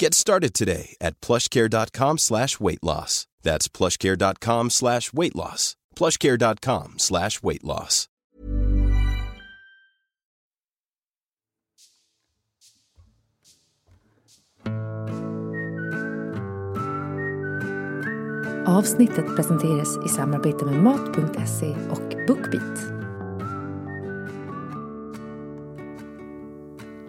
Get started today at plushcare.com slash weight loss. That's plushcare.com slash weight loss. plushcare.com slash weight loss. Avsnittet presenteras i samarbete med Mat.se och Bookbeat.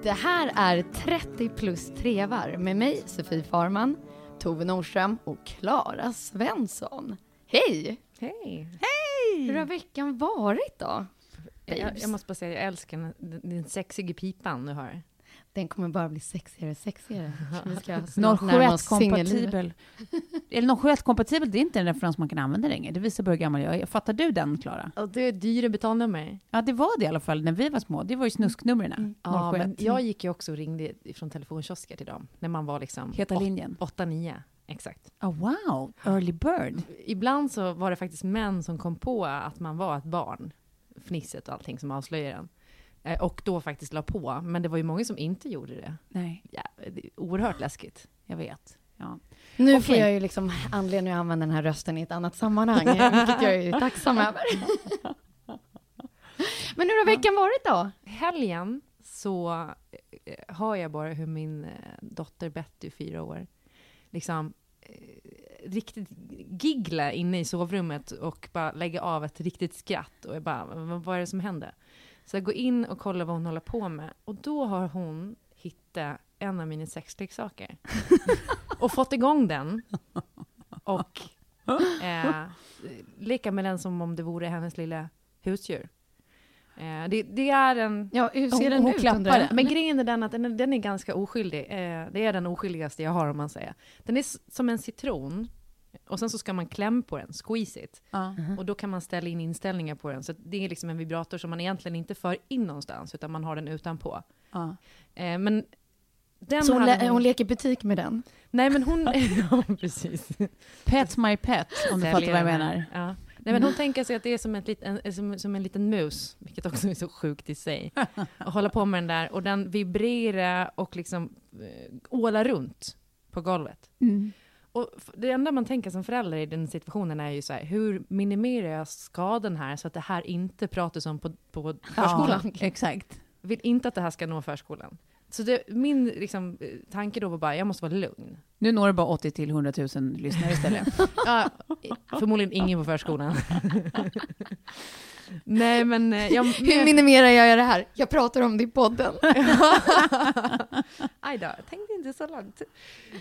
Det här är 30 plus trevar med mig, Sofie Farman, Tove Nordström och Klara Svensson. Hej! Hej! Hej! Hur har veckan varit då? Jag, jag måste bara säga, jag älskar den, den sexiga pipan du har. Den kommer bara bli sexigare och sexigare. Vi ska 07-kompatibel. Eller 07-kompatibel, det är inte en referens man kan använda längre. Det visar bara hur gammal jag är. Fattar du den, Klara? Och det är dyra betalnummer. Ja, det var det i alla fall när vi var små. Det var ju snusknumren. Mm. Ja, men jag gick ju också och ringde från telefonkiosker till dem. När man var liksom... Heta linjen? 8-9. Exakt. Oh, wow, early bird. Ibland så var det faktiskt män som kom på att man var ett barn. Fnisset och allting som avslöjade den. Eh, och då faktiskt la på. Men det var ju många som inte gjorde det. Nej. Ja, det är oerhört läskigt. Jag vet. Ja. Nu okay. får jag ju liksom anledning att använda den här rösten i ett annat sammanhang, vilket jag är tacksam över. Men hur har veckan varit då? Helgen så eh, hör jag bara hur min eh, dotter Betty, fyra år, liksom riktigt giggla inne i sovrummet och bara lägga av ett riktigt skratt. Och jag bara, vad är det som händer? Så jag går in och kollar vad hon håller på med. Och då har hon hittat en av mina sexleksaker. och fått igång den. Och eh, leka med den som om det vore hennes lilla husdjur. Eh, det, det, är en... Ja, hur ser den hon ut? Klappar. Men grejen är den att den, den är ganska oskyldig. Eh, det är den oskyldigaste jag har om man säger. Den är som en citron och sen så ska man klämma på den, squeeze it. Uh. Och då kan man ställa in inställningar på den. Så det är liksom en vibrator som man egentligen inte för in någonstans, utan man har den utanpå. Uh. Eh, men den så hon, hon... hon leker butik med den? Nej, men hon... ja, precis. Pet my pet, om du fattar vad jag menar. Ja. Nej, men hon tänker sig att det är som, ett lit, en, som, som en liten mus, vilket också är så sjukt i sig. Att hålla på med den där, och den vibrerar och liksom äh, ålar runt på golvet. Mm. Och det enda man tänker som förälder i den situationen är ju så här, hur minimerar jag skadan här så att det här inte pratas om på, på förskolan? Ja, exakt. Vill inte att det här ska nå förskolan. Så det, min liksom, tanke då var bara, jag måste vara lugn. Nu når det bara 80 till 100 000 lyssnare istället. ja, förmodligen ingen på förskolan. Nej, men... eh, Jag, Hur minimerar jag det här? Jag pratar om det i podden. Aj då, jag tänkte inte så långt.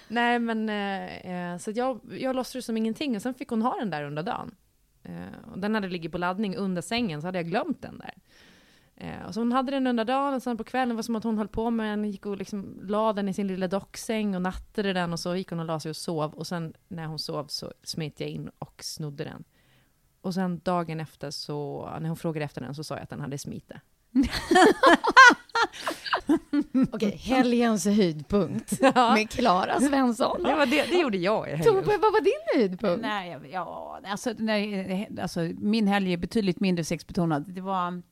Nej, men eh, eh, så jag, jag låtsades som ingenting och sen fick hon ha den där under dagen. Eh, och den hade ligger på laddning under sängen så hade jag glömt den där. Eh, och så hon hade den under dagen och sen på kvällen var det som att hon höll på med den, gick och liksom la den i sin lilla docksäng och nattade den och så gick hon och la sig och sov. Och sen när hon sov så smet jag in och snodde den. Och sen dagen efter så, när hon frågade efter den så sa jag att den hade smitit. Okej, helgens höjdpunkt med Klara Svensson. Det, var det, det gjorde jag i helgen. Tove, vad var din höjdpunkt? Nej, ja, alltså, nej, alltså, min helg är betydligt mindre sexbetonad. Det var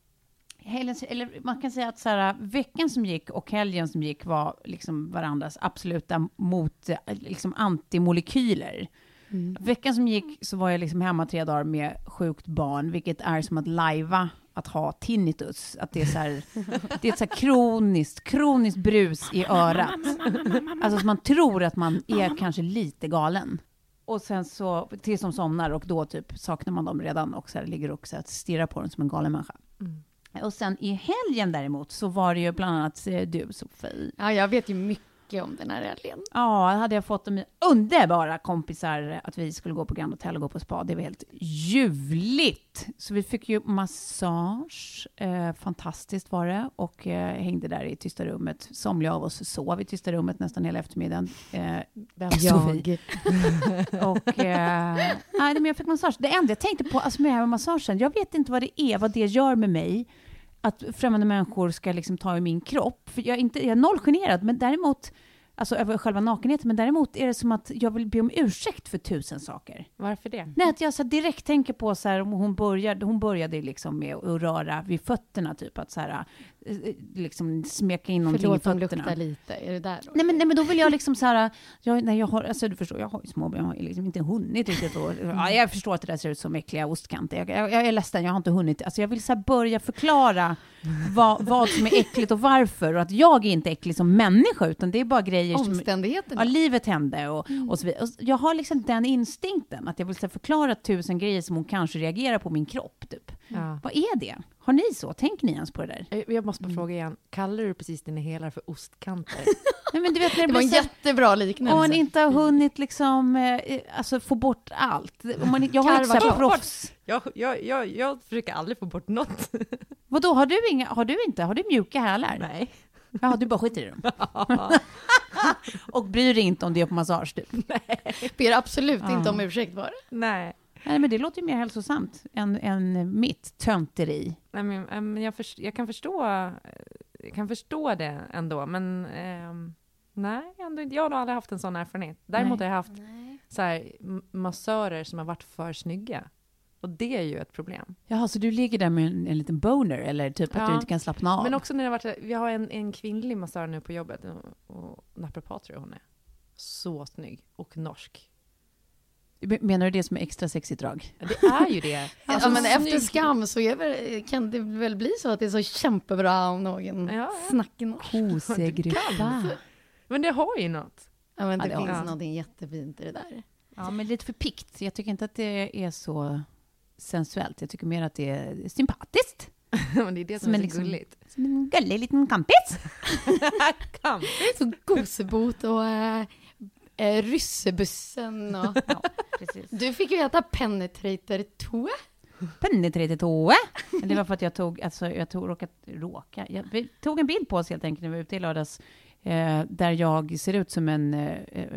helgen, eller man kan säga att så här, veckan som gick och helgen som gick var liksom varandras absoluta mot, eh, liksom antimolekyler. Veckan som gick så var jag liksom hemma tre dagar med sjukt barn, vilket är som att lajva att ha tinnitus. Att det är så här, det är så här kroniskt, kroniskt brus i örat. Alltså så man tror att man är kanske lite galen. Och sen så, tills de somnar och då typ saknar man dem redan och så här, ligger och så här, stirrar på dem som en galen människa. Och sen i helgen däremot så var det ju bland annat eh, du Sofie. Ja, jag vet ju mycket om den här helgen. Ja, hade jag fått mina underbara kompisar att vi skulle gå på Grand Hotel och gå på spa. Det var helt ljuvligt! Så vi fick ju massage. Eh, fantastiskt var det. Och eh, hängde där i tysta rummet. Somliga av oss sov i tysta rummet nästan hela eftermiddagen. Eh, Sofie. Och, eh, nej, men jag fick massage. Det enda jag tänkte på alltså med massagen, jag vet inte vad det är, vad det gör med mig. Att främmande människor ska liksom ta i min kropp. För jag är, inte, jag är noll generad, men däremot, alltså över själva nakenheten, men däremot är det som att jag vill be om ursäkt för tusen saker. Varför det? Nej, att jag så direkt tänker på så här, om hon började, hon började liksom med att röra vid fötterna, typ att så här, liksom smeka in någonting Förlåt i om fötterna. luktar lite. Är det där då? Nej men, nej men då vill jag liksom så här, jag, nej, jag har, alltså du förstår, jag har ju småbarn, jag har liksom inte hunnit riktigt och, ja, jag förstår att det där ser ut som äckliga ostkanter. Jag, jag, jag är ledsen, jag har inte hunnit. Alltså jag vill så börja förklara vad, vad som är äckligt och varför och att jag är inte äcklig som människa utan det är bara grejer som, Omständigheterna. Ja, livet hände och, och så vidare. Och jag har liksom den instinkten att jag vill så förklara tusen grejer som hon kanske reagerar på min kropp, typ. Ja. Vad är det? Har ni så? Tänker ni ens på det där? Eh, Jag måste bara fråga igen, kallar du precis dina hälar för ostkanter? Nej, men du vet, när Det var en så jättebra Om liknelse. man inte har hunnit liksom, eh, alltså få bort allt. Om man, jag har inte så proffs. jag, jag, jag, jag försöker aldrig få bort något. Vadå, har du inga, har du inte, har du mjuka hälar? Nej. Ja, du bara skiter i dem. och bryr dig inte om det är på massage, typ. Ber absolut inte om ursäkt bara. Nej. Nej, men det låter ju mer hälsosamt än, än mitt tönteri. Nej, men, eh, men jag, först, jag, kan förstå, eh, jag kan förstå det ändå, men ehm, nej, ändå, jag har nog aldrig haft en sån erfarenhet. Däremot Nej. har jag haft så här, massörer som har varit för snygga. Och det är ju ett problem. Jaha, så du ligger där med en, en liten boner, eller typ att Ja. du inte kan slappna av? Men också när det har varit, vi har en, en kvinnlig massör nu på jobbet, och, och naprapat tror jag hon är. Så snygg. Och norsk. Menar du det som är extra sexigt drag? Ja, Det är ju det. Alltså, ja, men efter skam så är väl, kan det väl bli så att det är så kämpebra om någon Ja, ja. snackar norsk. Kosegryta. Men det har ju något. Ja, men det Ja, det finns någonting jättefint i det där. Ja, men lite för pikt. Jag tycker inte att det är så sensuellt. Jag tycker mer att det är sympatiskt. men det är det som, Som är en så liksom- gulligt. Som en gullig liten kampis. Kamp. Så gosebot och äh, äh, ryssebussen och... Ja, precis. Du fick ju äta penetrator toe. Penetrated toe. Det var för att jag tog, alltså jag tog, råkat, råka, jag vi tog en bild på oss helt enkelt när vi var ute i lördags. Eh, där jag ser ut som en eh, eh,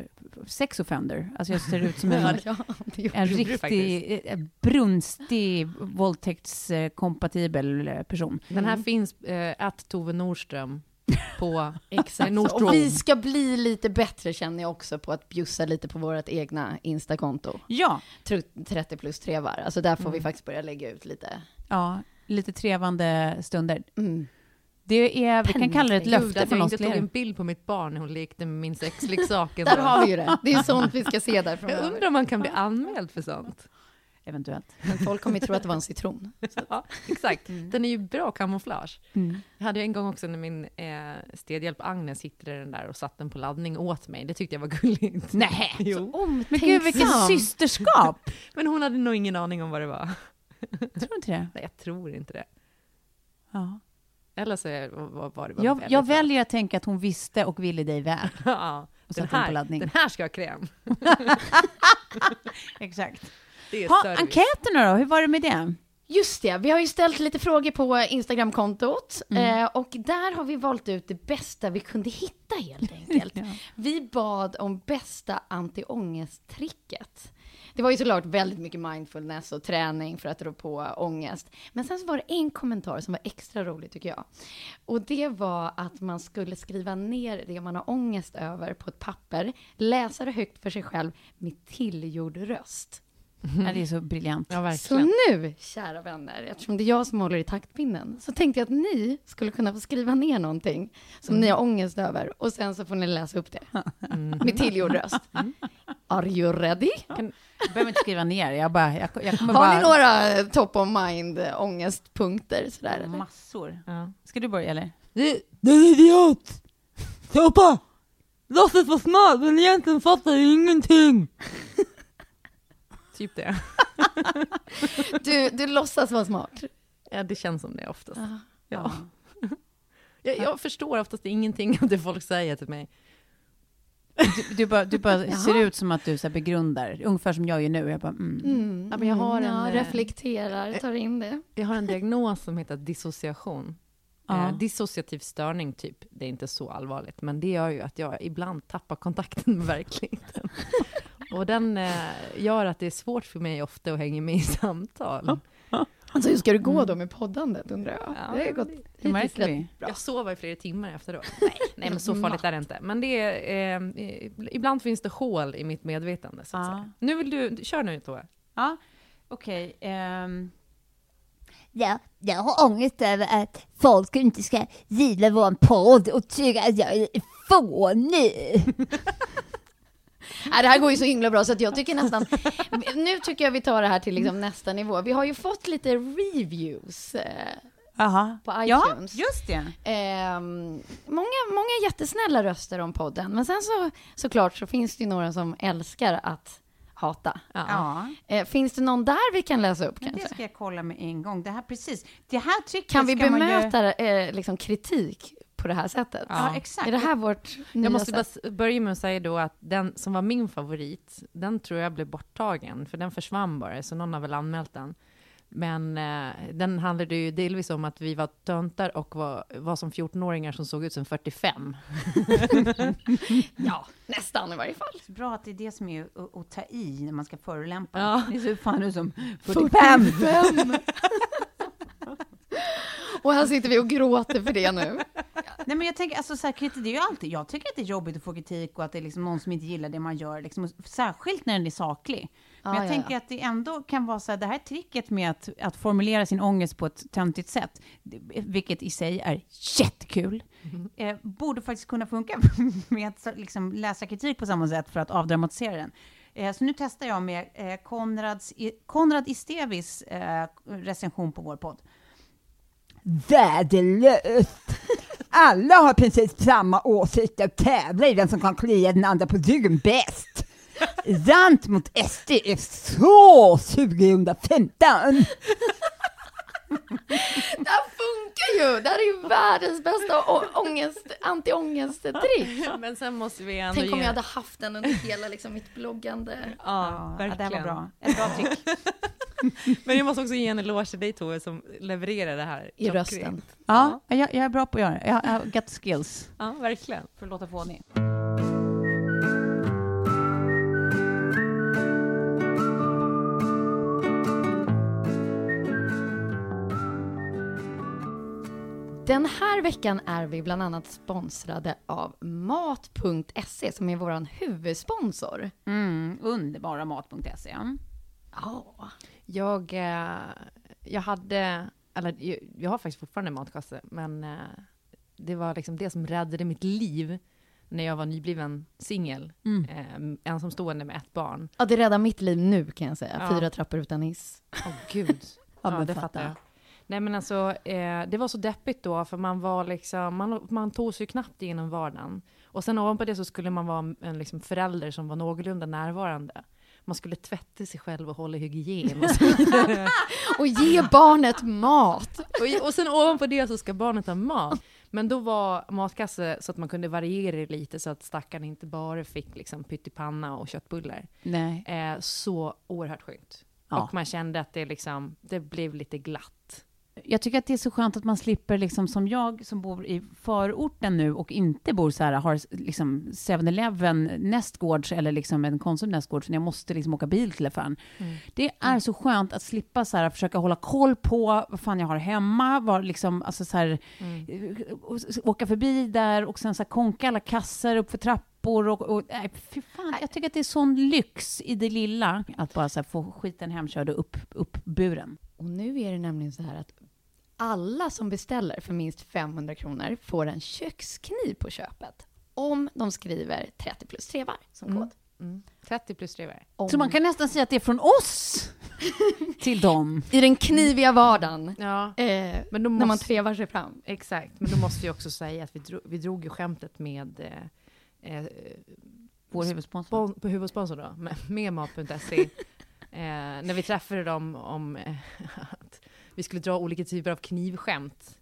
sex offender. Alltså jag ser ut som en, Ja, en riktig eh, brunstig våldtäktskompatibel eh, person. Den här finns, äh, att Tove Nordström på... Exakt. Och vi ska bli lite bättre känner jag också på att bjussa lite på vårt egna Insta-konto. Ja, Tr- 30 plus trevar. Alltså där får Mm. vi faktiskt börja lägga ut lite. ja, lite trevande stunder. Mm. Det är, vi kan kalla det ett Gud, löfte att från jag oss inte tog en bild på mitt barn när hon lekte med min sexleksak. Där har vi ju det. Det är sånt vi ska se där Jag undrar om man kan bli anmäld för sånt. Eventuellt. Men folk kommer ju tro att det var en citron. Ja, exakt. Den är ju bra kamouflage. Mm. Jag hade ju en gång också när min eh, städhjälp Agnes hittade den där och satte den på laddning åt mig. Det tyckte jag var gulligt. Nej. Jo. Men gud, vilket Omtänksam. systerskap! Men hon hade nog ingen aning om vad det var. Tror du inte det? Nej, jag tror inte det. Ja. Eller så var, var det bara Jag, jag väljer att tänka att hon visste och ville dig väl. Ja, Och den, här, den här ska ha kräm. Exakt. Det är Ha, service. enkäterna då, hur var det med det? Just det, vi har ju ställt lite frågor på Instagramkontot Mm. eh, och där har vi valt ut det bästa vi kunde hitta helt enkelt. Vi bad om bästa anti-ångesttricket. det var ju såklart väldigt mycket mindfulness och träning för att rå på ångest. Men sen så var det en kommentar som var extra rolig tycker jag. Och det var att man skulle skriva ner det man har ångest över på ett papper, läsa det högt för sig själv med tillgjord röst. Ja, det är så briljant. Ja, Så nu, kära vänner, eftersom det är jag som håller i taktpinnen, så tänkte jag att ni skulle kunna få skriva ner någonting som ni har ångest över och sen så får ni läsa upp det med tillgjord röst. Are you ready? Jag behöver inte skriva ner, jag, bara, jag, jag kommer Har bara... ni några eh, top of mind eh, ångestpunkter sådär? eller? Massor. Ja. Ska du börja eller? Du, du är idiot! Sopa! Låtsas vara smart men egentligen fattar du ingenting. Typ det. Du, du låtsas vara smart. Ja, det känns som det oftast. Ja. Ja. Jag, jag förstår oftast ingenting av det folk säger till mig. Du, du bara, du bara ser ut som att du så här, begrundar, ungefär som jag gör nu. Jag bara, mm. Mm. Ja, men jag har ja, en, eh, reflekterar, tar in det. Jag har en diagnos som heter dissociation. Ja. Eh, dissociativ störning, typ. Det är inte så allvarligt, men det gör ju att jag ibland tappar kontakten med verkligheten. Och den eh, gör att det är svårt för mig ofta att hänga med i samtal. Alltså hur ska det gå då med poddandet undrar jag? Ja, det har gått Det hittills märker rätt vi. Jag sover i flera timmar efteråt. Nej, nej men så farligt är det inte. Men det är, eh, ibland finns det hål i mitt medvetande, så att Ja. säga. Nu vill du, kör nu Tove. Ja, okej. ehm, Ja, jag har ångest över att folk inte ska gilla vår podd och tycka att jag är fånig. Nej, det här går ju så himla bra så att jag tycker nästan... Nu tycker jag vi tar det här till liksom nästa nivå. Vi har ju fått lite reviews eh, Aha. på Ja, iTunes. just det. Ehm, många, många jättesnälla röster om podden, men sen så såklart så finns det ju några som älskar att hata. Ja. Eh, finns det någon där vi kan läsa upp Men det kanske? ska jag kolla med en gång. Det här precis. Det här tricket Kan vi ska man ju- bemöta eh, liksom kritik på det här sättet? Ja, exakt. Är det här vårt nya Jag måste bara sätt? börja med att säga då att den som var min favorit, den tror jag blev borttagen, för den försvann bara, så någon har väl anmält den. Men eh, den handlade ju delvis om att vi var töntar och var, var som 14-åringar som såg ut som 45. Ja, nästan i varje fall. Så bra att det är det som är att, att ta i när man ska förolämpa. Ja. Det ser fan ut som 45. 45! Och här sitter vi och gråter för det nu. Nej men jag tänker, alltså så här, kritik, det är ju alltid, jag tycker att det är jobbigt att få kritik och att det är liksom någon som inte gillar det man gör, liksom, särskilt när den är saklig. Men Ja, jag ja, tänker ja. att det ändå kan vara så här, det här tricket med att, att formulera sin ångest på ett töntigt sätt, vilket i sig är jättekul, eh, borde faktiskt kunna funka med att liksom, läsa kritik på samma sätt för att avdramatisera den. Eh, så nu testar jag med eh, Konrads, Konrad Istevis eh, recension på vår podd. Värdelöst! Alla har precis samma åsikt och tävlar i vem som kan klia den andra på ryggen bäst. Rant mot SD är så 2015! Det här funkar ju! Det här är ju världens bästa ångest, anti-ångest-trick. Men sen måste vi ändå Tänk om ge- jag hade haft den under hela liksom, mitt bloggande. Ja, Ja, det verkligen. här var bra. Ett bra trick. Men jag måste också ge en eloge till dig Tove som levererar det här I rösten. Ja, jag, jag är bra på att göra det. Jag jag har got skills Ja, verkligen. för att låta fånig. Den här veckan är vi bland annat sponsrade av Mat.se som är vår huvudsponsor. Mm, underbara mat.se. Ja. Jag, eh, jag hade, eller jag, har faktiskt fortfarande matkasse, men eh, det var liksom det som räddade mitt liv när jag var nybliven singel, eh, ensamstående med ett barn. ja, det räddar mitt liv nu kan jag säga. Ja. Fyra trappor utan hiss. Åh gud. Ja, ja, det fatta. fattar jag. Nej men alltså, eh, det var så deppigt då, för man var liksom, man, man tog sig knappt igenom vardagen. Och sen ovanpå det så skulle man vara en liksom, förälder som var någorlunda närvarande. Man skulle tvätta sig själv och hålla hygien och så vidare. Och ge barnet mat! och, och sen ovanpå det så ska barnet ha mat. Men då var matkasse så att man kunde variera det lite så att stackaren inte bara fick liksom pyttipanna och köttbullar. Nej. Eh, så oerhört skönt. Ja. Och man kände att det, liksom, det blev lite glatt. Jag tycker att det är så skönt att man slipper, liksom, som jag som bor i förorten nu och inte bor så här, har liksom 7-Eleven nästgårds eller liksom en Konsum nästgårds, när jag måste liksom åka bil till affären. Mm. Det är så skönt att slippa så här, försöka hålla koll på vad fan jag har hemma, var liksom, alltså så här, Mm. eh, åka förbi där och sen så här, konka alla kassar upp för trappor och, och nej, fy fan, jag tycker att det är sån lyx i det lilla att bara så få skiten hemkörd och upp, upp buren. Och nu är det nämligen så här att alla som beställer för minst 500 kronor får en kökskniv på köpet. Om de skriver 30 plus trevar som kod. Mm. 30 plus trevar. Om, Så man kan nästan säga att det är från oss till dem. I den kniviga vardagen. Ja, Eh, men då När man måste, trevar sig fram. exakt. Men då måste vi också säga att vi drog, vi drog ju skämtet med eh, eh, Vår huvudsponsor. spon, på huvudsponsor då, med, med Mat.se. eh, när vi träffade dem om eh, att vi skulle dra olika typer av knivskämt.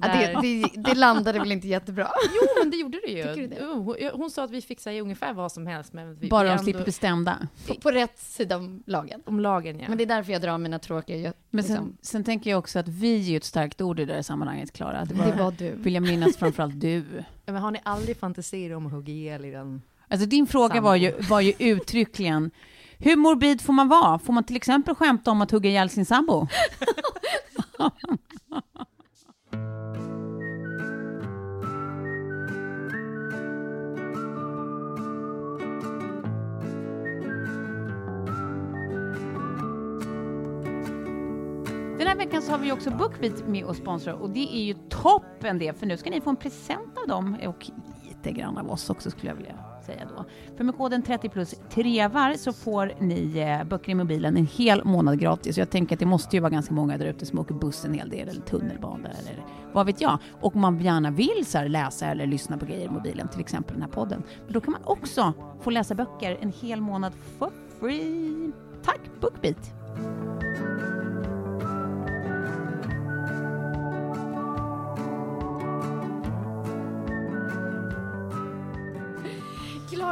Ja, det, det, det landade väl inte jättebra. Jo, men det gjorde det ju. Det? Jo, Hon, hon sa att vi fick säga ungefär vad som helst. Men vi, Bara vi de ändå- slipper bestämda. På, på rätt sida om lagen. Om lagen, ja. Men det är därför jag drar mina tråkiga... Jag, Men liksom, sen, sen tänker jag också att vi är ju ett starkt ord i det här sammanhanget, Klara. Det, det var, du. vill jag minnas framförallt du. Ja, men har ni aldrig fantasier om att hugga ihjäl i den? Alltså din fråga var ju, var ju uttryckligen hur morbid får man vara? Får man till exempel skämta om att hugga ihjäl sin sambo? Den här veckan så har vi också Bookbeat med och sponsrar. och det är ju toppen det, för nu ska ni få en present av dem och lite grann av oss också skulle jag vilja säga då. För med koden 30 plus trevar så får ni eh, böcker i mobilen en hel månad gratis. Jag tänker att det måste ju vara ganska många där ute som åker buss en hel del eller tunnelbana eller vad vet jag. Och man gärna vill så här läsa eller lyssna på grejer i mobilen, till exempel den här podden. Men då kan man också få läsa böcker en hel månad for free. Tack Bookbeat!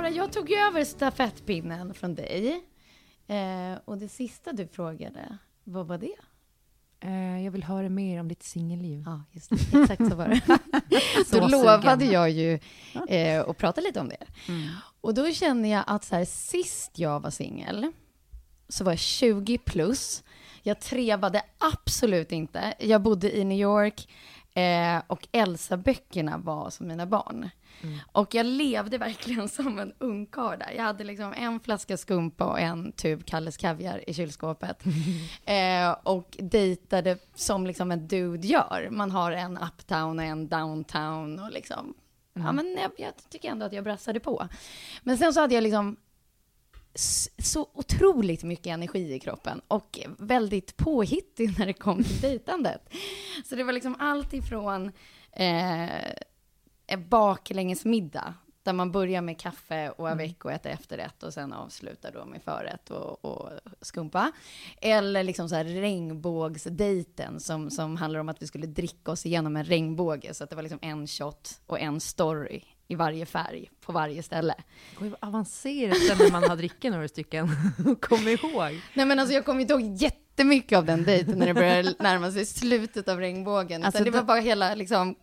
Klara, jag tog ju över stafettpinnen från dig. Eh, och det sista du frågade, vad var det? Eh, jag vill höra mer om ditt singelliv. Ja, just det. Exakt så var det. Så Då lovade jag ju eh, att prata lite om det. Mm. Och då känner jag att så här, sist jag var singel så var jag 20 plus. Jag trevade absolut inte. Jag bodde i New York eh, och Elsa-böckerna var som mina barn. Och jag levde verkligen som en ungkarl där. Jag hade liksom en flaska skumpa och en tub Kalles Kaviar i kylskåpet. eh, och dejtade som liksom en dude gör. Man har en uptown och en downtown och liksom... Ja, men jag, jag tycker ändå att jag brassade på. Men sen så hade jag liksom så otroligt mycket energi i kroppen och väldigt påhittig när det kom till dejtandet. Så det var liksom allt ifrån eh, baklängesmiddag där man börjar med kaffe och avec och äter efterrätt och sen avslutar då med förrätt och, och skumpa. Eller liksom så här regnbågsdejten som, som handlar om att vi skulle dricka oss igenom en regnbåge. Så att det var liksom en shot och en story i varje färg på varje ställe. Oj, vad avancerat sen när man har drickit några stycken. Kom ihåg. Nej men alltså jag kommer inte ihåg jättemycket av den dejten när det började närma sig slutet av regnbågen. Alltså, det var det- bara hela liksom,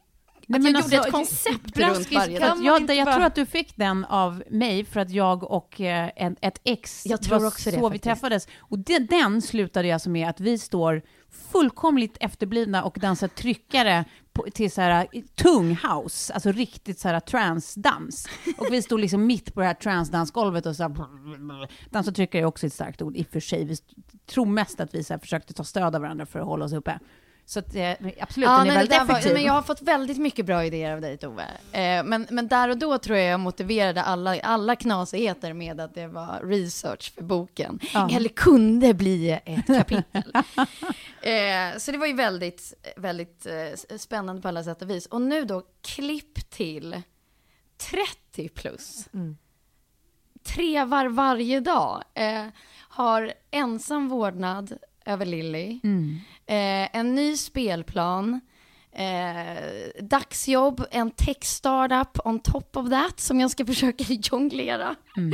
Nej, att men jag gjorde alltså, ett koncept runt varje jag, jag tror att du fick den av mig för att jag och eh, en, ett ex, Jag tror var också det, så vi faktiskt. träffades. Och det, den slutade alltså med att vi står fullkomligt efterblivna och dansar tryckare på, till så här tung house, alltså riktigt så här transdans. Och vi stod liksom mitt på det här transdansgolvet och så här, dansa tryckare är också ett starkt ord i och för sig. Vi tror mest att vi så här försökte ta stöd av varandra för att hålla oss uppe. Så att, eh, absolut, Ja, den är nej, väldigt var, effektiv. men jag har fått väldigt mycket bra idéer av dig Tove. Eh, men, men där och då tror jag jag motiverade alla, alla knasigheter med att det var research för boken. Ja. Eller kunde bli ett kapitel. eh, så det var ju väldigt, väldigt eh, spännande på alla sätt och vis. Och nu då, klipp till 30 plus. Mm. Trevar varje dag. Eh, har ensam vårdnad över Lilly. Mm. Eh, en ny spelplan. Eh, dagsjobb, en tech-startup on top of that som jag ska försöka jonglera. Mm.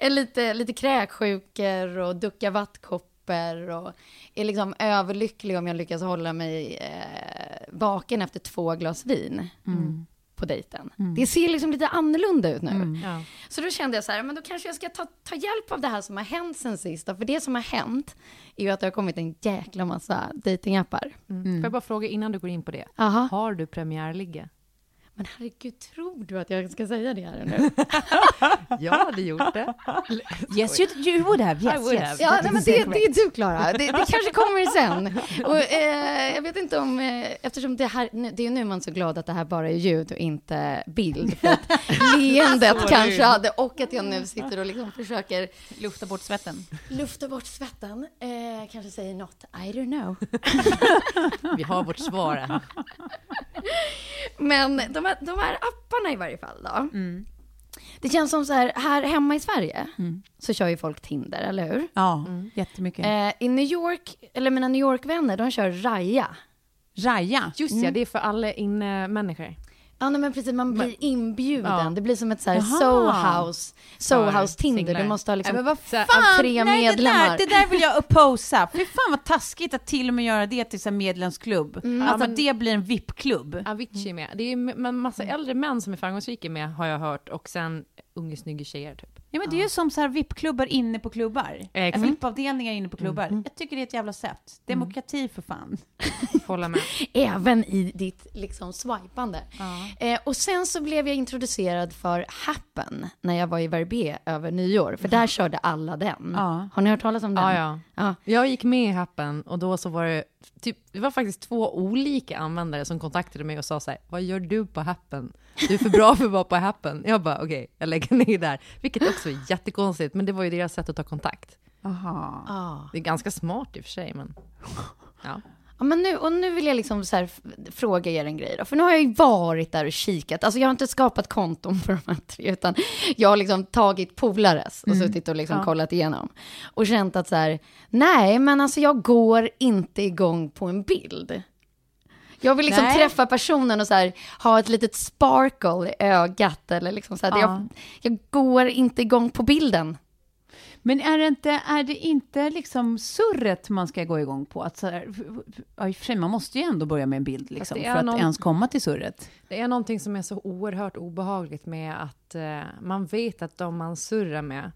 Lite, lite kräksjukor och ducka vattkoppor och är liksom överlycklig om jag lyckas hålla mig eh, vaken efter två glas vin på dejten. Det ser liksom lite annorlunda ut nu. Ja. Så då kände jag så här, men då kanske jag ska ta, ta hjälp av det här som har hänt sen sist. För det som har hänt är ju att det har kommit en jäkla massa datingappar. Mm. Får jag bara fråga innan du går in på det. Aha. Har du premiärligge? Men herregud, tror du att jag ska säga det här nu? Jag hade gjort det. Yes, you, you would have. Yes, would yes. have. Ja, nej, men det, det är du, Klara. Det, det kanske kommer sen. Och, eh, jag vet inte om... Eh, eftersom det här... Det är ju nu man är så glad att det här bara är ljud och inte bild. För att leendet kanske hade... Och att jag nu sitter och liksom försöker Lufta bort svetten. lufta bort svetten. Eh, kanske säger något. I don't know. Vi har vårt svar. Men de här, de här apparna i varje fall då. Det känns som så här, här hemma i Sverige så kör ju folk Tinder, eller hur? Ja, jättemycket. Eh, I New York, eller mina New York-vänner, de kör Raya. Raja. Just ja, det är för alla inne-människor. Ja, nej, men precis, man blir inbjuden. Ja. Det blir som ett så här. Sohouse, Sohouse Tinder. singlar. Du måste ha liksom Nej, men vad fan, tre nej, medlemmar. Det där, det där vill jag opposa. Fy fan vad taskigt att till och med göra det till en medlemsklubb. Alltså Ja, men- att det blir en VIP-klubb. Avicii med. Det är ju en massa äldre män som är framgångsrika med, har jag hört. Och sen unga snygga tjejer, typ. Ja men det är ju som så här VIP-klubbar inne på klubbar. Exakt. VIP-avdelningar inne på klubbar. Jag tycker det är ett jävla sätt. Demokrati för fan. Hålla med. även i ditt liksom swipande. Eh, och sen så blev jag introducerad för Happen när jag var i Verbier över nyår. För där körde alla den. Ja. Har ni hört talas om den? Ja, ja. Ja. Jag gick med i Happen och då så var det, typ, det var faktiskt två olika användare som kontaktade mig och sa så här, vad gör du på Happen? Du är för bra för att vara på Happen. Jag bara, okej, jag lägger ner där. Vilket också är jättekonstigt, men det var ju deras sätt att ta kontakt. Aha. Ja. Det är ganska smart i och för sig, men ja. Ja, men nu, och nu vill jag liksom så här fråga er en grej då. För nu har jag ju varit där och kikat. Alltså jag har inte skapat konton för de här tre, utan jag har liksom tagit polares och suttit och liksom kollat igenom. Och känt att så här, nej, men alltså jag går inte igång på en bild. Jag vill liksom Nej. träffa personen och så här, ha ett litet sparkle i ögat. Eller liksom så här, Ja. jag, jag går inte igång på bilden. Men är det inte, är det inte liksom surret man ska gå igång på? Att så här, ja, i och för sig, man måste ju ändå börja med en bild liksom, för att någon- ens komma till surret. Det är någonting som är så oerhört obehagligt med att eh, man vet att de man surrar med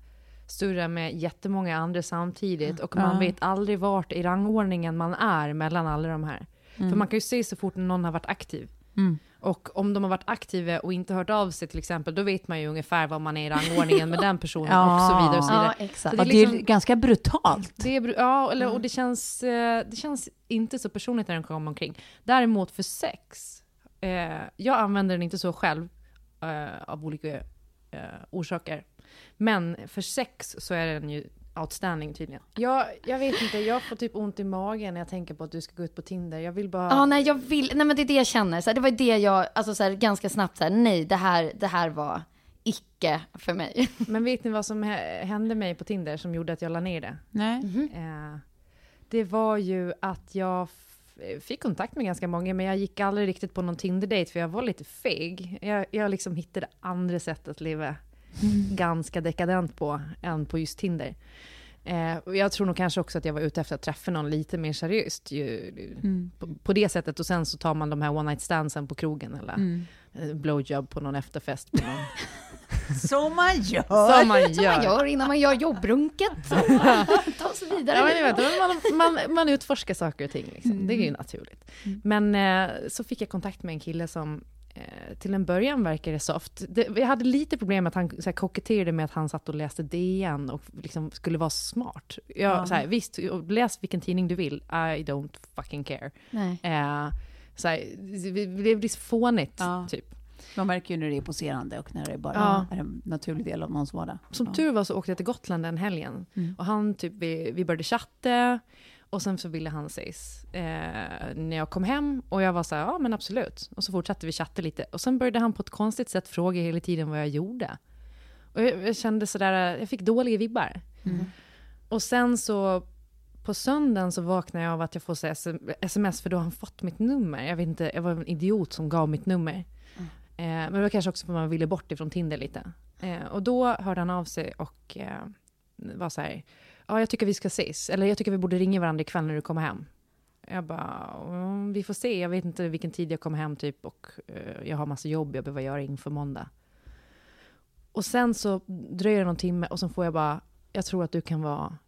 surrar med jättemånga andra samtidigt och man Ja. vet aldrig vart i rangordningen man är mellan alla de här. För man kan ju se så fort någon har varit aktiv. Mm. Och om de har varit aktiva och inte hört av sig till exempel, då vet man ju ungefär var man är i rangordningen med den personen Ja. och så vidare. Och så vidare. Ja, exakt. Så det det är är liksom- ganska brutalt. Det är, ja, eller, och det känns, eh, det känns inte så personligt när den kommer omkring. Däremot för sex, eh, jag använder den inte så själv eh, av olika eh, orsaker. Men för sex så är den ju outstanding tydligen. Jag, jag vet inte, jag får typ ont i magen när jag tänker på att du ska gå ut på Tinder. Jag vill bara... Ja, nej, jag vill, nej men det är det jag känner. Så här, det var det jag, alltså så här, ganska snabbt så här, nej, det här, det här var icke för mig. Men vet ni vad som hä- hände mig på Tinder som gjorde att jag la ner det? Nej. Eh, det var ju att jag fick kontakt med ganska många, men jag gick aldrig riktigt på någon Tinder-date, för jag var lite feg. Jag, jag liksom hittade andra sätt att leva ganska dekadent på, än på just Tinder. Eh, och jag tror nog kanske också att jag var ute efter att träffa någon lite mer seriöst ju, på, på det sättet. Och sen så tar man de här one night standsen på krogen eller eh, blowjob på någon efterfest. På någon, Som man gör. som man gör. man gör innan man gör jobbrunket. Ta oss vidare. Ja, men vet, man, man, man utforskar saker och ting, liksom. det är ju naturligt. Men eh, så fick jag kontakt med en kille som till en början verkade soft. Det, vi hade lite problem med att han så här, koketterade med att han satt och läste DN och liksom skulle vara smart. Jag, så här, visst, läs vilken tidning du vill, I don't fucking care. Nej. Eh, så här, det det blir så fånigt, Ja. typ. Man märker ju när det är poserande och när det bara Ja. är en naturlig del av någons vardag. Som ja. tur var så åkte jag till Gotland den helgen. Mm. Och han typ, vi, vi började chatta. Och sen så ville han ses eh, när jag kom hem. Och jag var så här, ja men absolut. Och så fortsatte vi chatta lite. Och sen började han på ett konstigt sätt fråga hela tiden vad jag gjorde. Och jag, jag kände sådär, jag fick dåliga vibbar. Och sen så på söndagen så vaknade jag av att jag får sms, för då har han fått mitt nummer. Jag vet inte, jag var en idiot som gav mitt nummer. Eh, men det var kanske också för att man ville bort ifrån Tinder lite. Eh, och då hörde han av sig och eh, var så här, ja, jag tycker vi ska ses. Eller jag tycker vi borde ringa varandra ikväll när du kommer hem. Jag bara, "Mm, vi får se. Jag vet inte vilken tid jag kommer hem typ. Och eh, jag har massa jobb jag behöver göra inför måndag. Och sen så dröjer det någon timme och så får jag bara, jag tror att du kan vara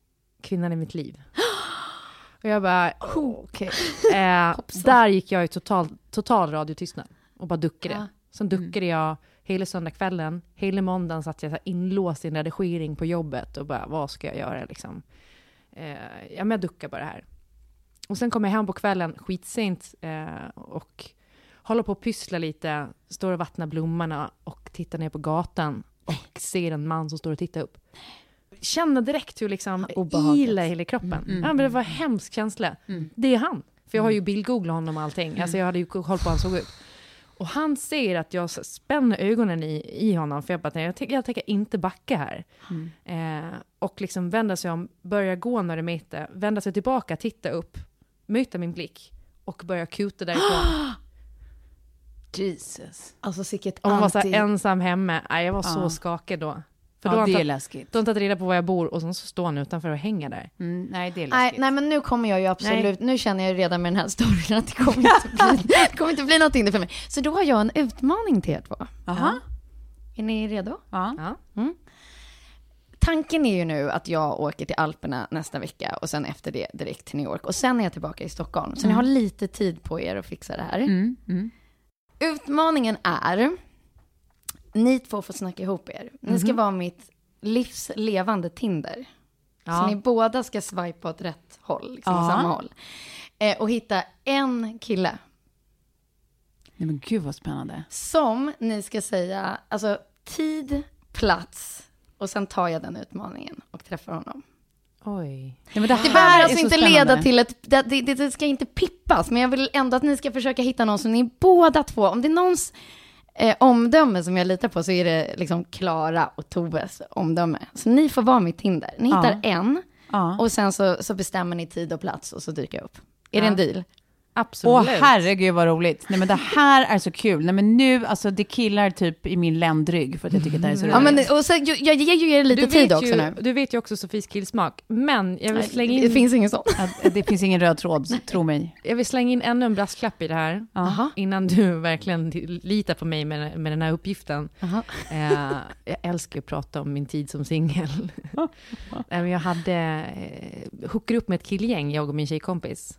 kvinnan i mitt liv. Och jag bara, Okej. Eh, där gick jag i total, total radiotystnad och bara duckade. Ja. Sen duckade jag hela söndagskvällen. Hela måndagen satt jag så inlåst i en redigering på jobbet och bara, vad ska jag göra liksom? Eh, ja, men jag duckar bara här. Och sen kommer jag hem på kvällen skitsent eh, och håller på att pyssla lite, står och vattnar blommorna och tittar ner på gatan och ser en man som står och tittar upp. Känner direkt hur liksom ilar hela kroppen. Mm, Ja, men det var en hemsk känsla. Mm. Det är han. För jag har ju bildgooglat honom och allting. Alltså jag hade ju koll på hur han såg ut. Och han ser att jag spänner ögonen i, i honom, för jag bara, "Nej, jag, tänker- jag tänker inte backa här. Eh, och liksom vända sig om, börja gå några meter, vända sig tillbaka, titta upp, möta min blick och börja kuta därifrån. Jesus. Alltså sicket Och man var så anti... ensam hemma. Nej, jag var så skakig då. För då Ja, har det är läskigt. då har tagit reda på var jag bor och sen så står han utanför och hänger där. Mm, nej, det är Nej, läskigt. nej, men nu kommer jag ju absolut, nu känner jag redan med den här storyn att det kommer inte bli, det kommer inte bli någonting för mig. Så då har jag en utmaning till er två. Aha. Är ni redo? Ja. Ja. Tanken är ju nu att jag åker till Alperna nästa vecka och sen efter det direkt till New York. Och sen är jag tillbaka i Stockholm. Så ni har lite tid på er att fixa det här. Mm, mm. Utmaningen är, ni två får snacka ihop er. Ni ska vara mitt livs levande Tinder. Så Ja. ni båda ska swipa åt rätt håll, liksom Ja. samma håll. Eh, och hitta en kille Nej, men gud vad spännande. som ni ska säga, alltså tid, plats och sen tar jag den utmaningen och träffar honom. Oj. Men det, Det behöver är alltså så inte spännande. leda till ett, det, det, det ska inte pippas, men jag vill ändå att ni ska försöka hitta någon som ni båda två, om det är någons eh, omdöme som jag litar på så är det liksom Klara och Toves omdöme. Så ni får vara mitt Tinder. Ni Ja. hittar en Ja. och sen så, så bestämmer ni tid och plats och så dyker jag upp. Är det en deal? Absolut. Åh herregud vad roligt. Nej men det här är så kul. Nej men nu, alltså det killar typ i min ländrygg för att jag tycker att det här är så roligt. Ja, men, och så, jag, jag ger ju er lite du tid vet också ju, nu. Du vet ju också Sofies killsmak. Men jag vill Nej, slänga Det in, finns ingen sån. Att det finns ingen röd tråd, tro mig. jag vill slänga in ännu en brasklapp i det här. Aha. Innan du verkligen litar på mig med, med den här uppgiften. Aha. Eh, jag älskar att prata om min tid som singel. Jag hade eh, hookade upp med ett killgäng, jag och min tjejkompis.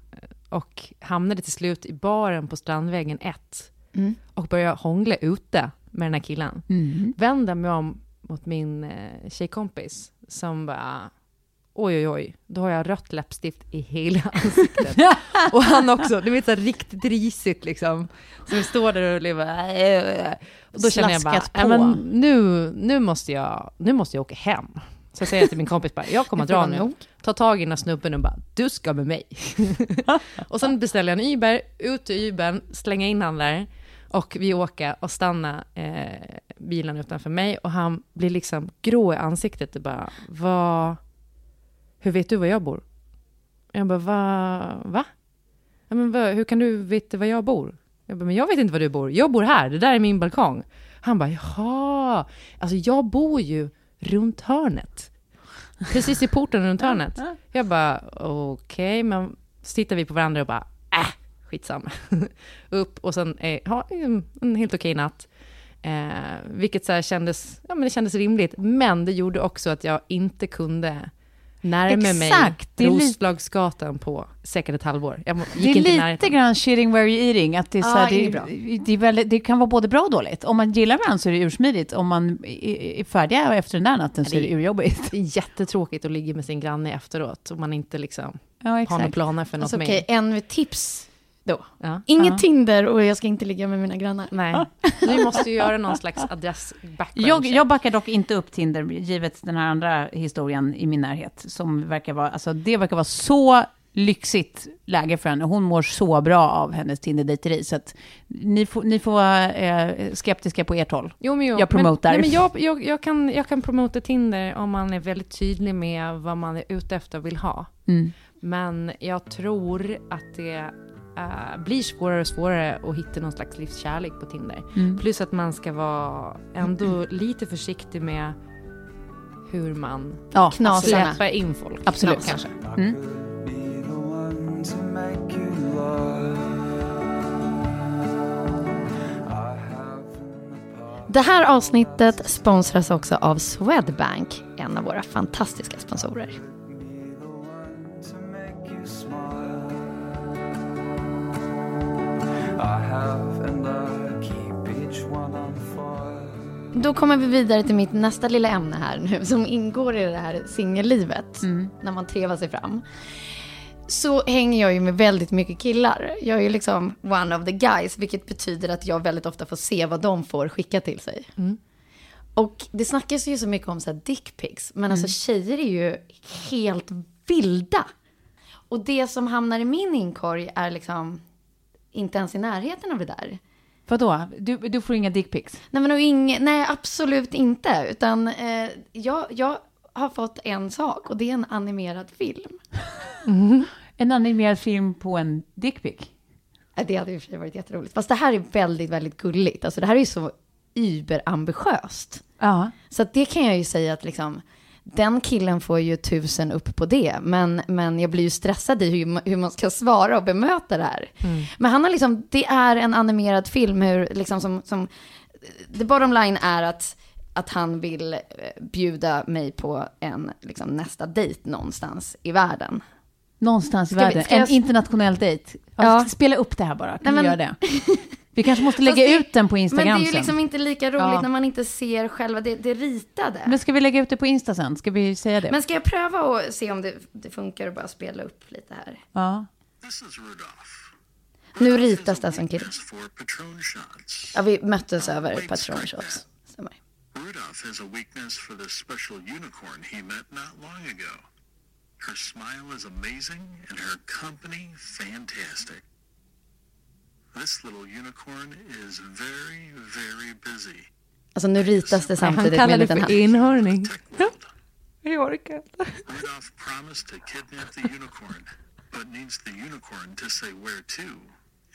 och hamnade till slut i baren på Strandvägen 1 Mm. och började hångla ute med den här killen. Mm. Vänder mig om mot min eh, tjejkompis som bara oj oj oj, då har jag rött läppstift i hela ansiktet. och han också, du vet så här riktigt risigt liksom. Så vi står där och lever, äh, och då känner jag bara, Slaskat "Ja, på." men nu, nu, måste jag, nu måste jag åka hem. Så jag säger till min kompis bara, jag kommer att dra nu. Ta tag i den här snubben och bara, du ska med mig. och sen beställer jag en Uber, ut till Ubern, slänga in han där. Och vi åker och stannar eh, bilen utanför mig och han blir liksom grå i ansiktet och bara, vad, hur vet du var jag bor? Jag bara, va? va? Ja, men va? Hur kan du veta var jag bor? Jag bara, men jag vet inte var du bor. Jag bor här, det där är min balkong. Han bara, jaha. Alltså jag bor ju runt hörnet. Precis i porten runt hörnet. Jag bara, okej, okay, men så tittar vi på varandra och bara, äh, skitsamma. Upp och sen, eh, ha en helt okej natt. Eh, vilket så kändes, ja men det kändes rimligt. Men det gjorde också att jag inte kunde närma Exakt, mig Roslagsgatan på säkert ett halvår. Jag gick det är inte lite grann shitting where you're eating. Att det, är så här, Ja, det är det, är väldigt, det kan vara både bra och dåligt. Om man gillar varandra så är det ursmidigt. Om man är är färdiga efter den där natten så är det urjobbigt. Det är jättetråkigt att ligga med sin granne efteråt, om man inte liksom Ja, har några planer för något Alltså, mer. okej, en tips då. Ja. Inget Ja. Tinder och jag ska inte ligga med mina grannar. Nej, vi måste ju göra någon slags adress Jag, jag backar dock inte upp Tinder, givet den här andra historien i min närhet. Som verkar vara, alltså det verkar vara så lyxigt läge för henne. Hon mår så bra av hennes Tinder-dejteri. Så att ni får, ni får vara eh, skeptiska på ert håll. Jo, men jo. Jag promotar. Men, nej, men jag, jag, jag, kan, jag kan promota Tinder om man är väldigt tydlig med vad man är ute efter och vill ha. Mm. Men jag tror att det eh, blir svårare och svårare att hitta någon slags livskärlek på Tinder. Mm. Plus att man ska vara ändå lite försiktig med hur man Ja, Knasarna. släpper in folk. Absolut. Kanske. Mm. Det här avsnittet sponsras också av Swedbank, en av våra fantastiska sponsorer. Då kommer vi vidare till mitt nästa lilla ämne här nu, som ingår i det här singellivet, när man trevar sig fram. Så hänger jag ju med väldigt mycket killar. Jag är ju liksom one of the guys, vilket betyder att jag väldigt ofta får se vad de får skicka till sig. Och det snackas ju så mycket om så här dickpics, men alltså tjejer är ju helt vilda. Och det som hamnar i min inkorg är liksom inte ens i närheten av det där. Vadå? Du, du får inga dickpics? Nej, men inge, nej absolut inte. Utan eh, jag, jag har fått en sak och det är en animerad film. En animerad film på en dickpic? Det hade i och för sig varit jätteroligt. Fast det här är väldigt, väldigt gulligt. Alltså det här är ju så überambitiöst. Ja. Så det kan jag ju säga att liksom, den killen får ju tusen upp på det. Men, men jag blir ju stressad i hur, hur man ska svara och bemöta det här. Men han har liksom, det är en animerad film hur, liksom som, som, the bottom line är att, att han vill eh, bjuda mig på en liksom, nästa dejt någonstans i världen. Någonstans i Ska vi- världen. jag- En internationell dejt. Ja. Ja. Spela upp det här bara. Kan Nej, vi men- göra det? Vi kanske måste lägga det- ut den på Men Instagram det är ju sen. liksom inte lika roligt Ja. när man inte ser själva det, det ritade. Men ska vi lägga ut det på Insta sen? Ska vi säga det? Men ska jag pröva och se om det, det funkar och bara spela upp lite här? Ja. Nu ritas det som kille. Ja, vi möttes över patronshots. Rudolph has a weakness for the special unicorn he met not long ago. Her smile is amazing and her company fantastic. This little unicorn is very, very busy. Alltså nu ritas det Han samtidigt med kallar en det liten för hand. inhörning. Tech world. Jag orkar inte. Rudolph promised to kidnap the unicorn, but needs the unicorn to say where to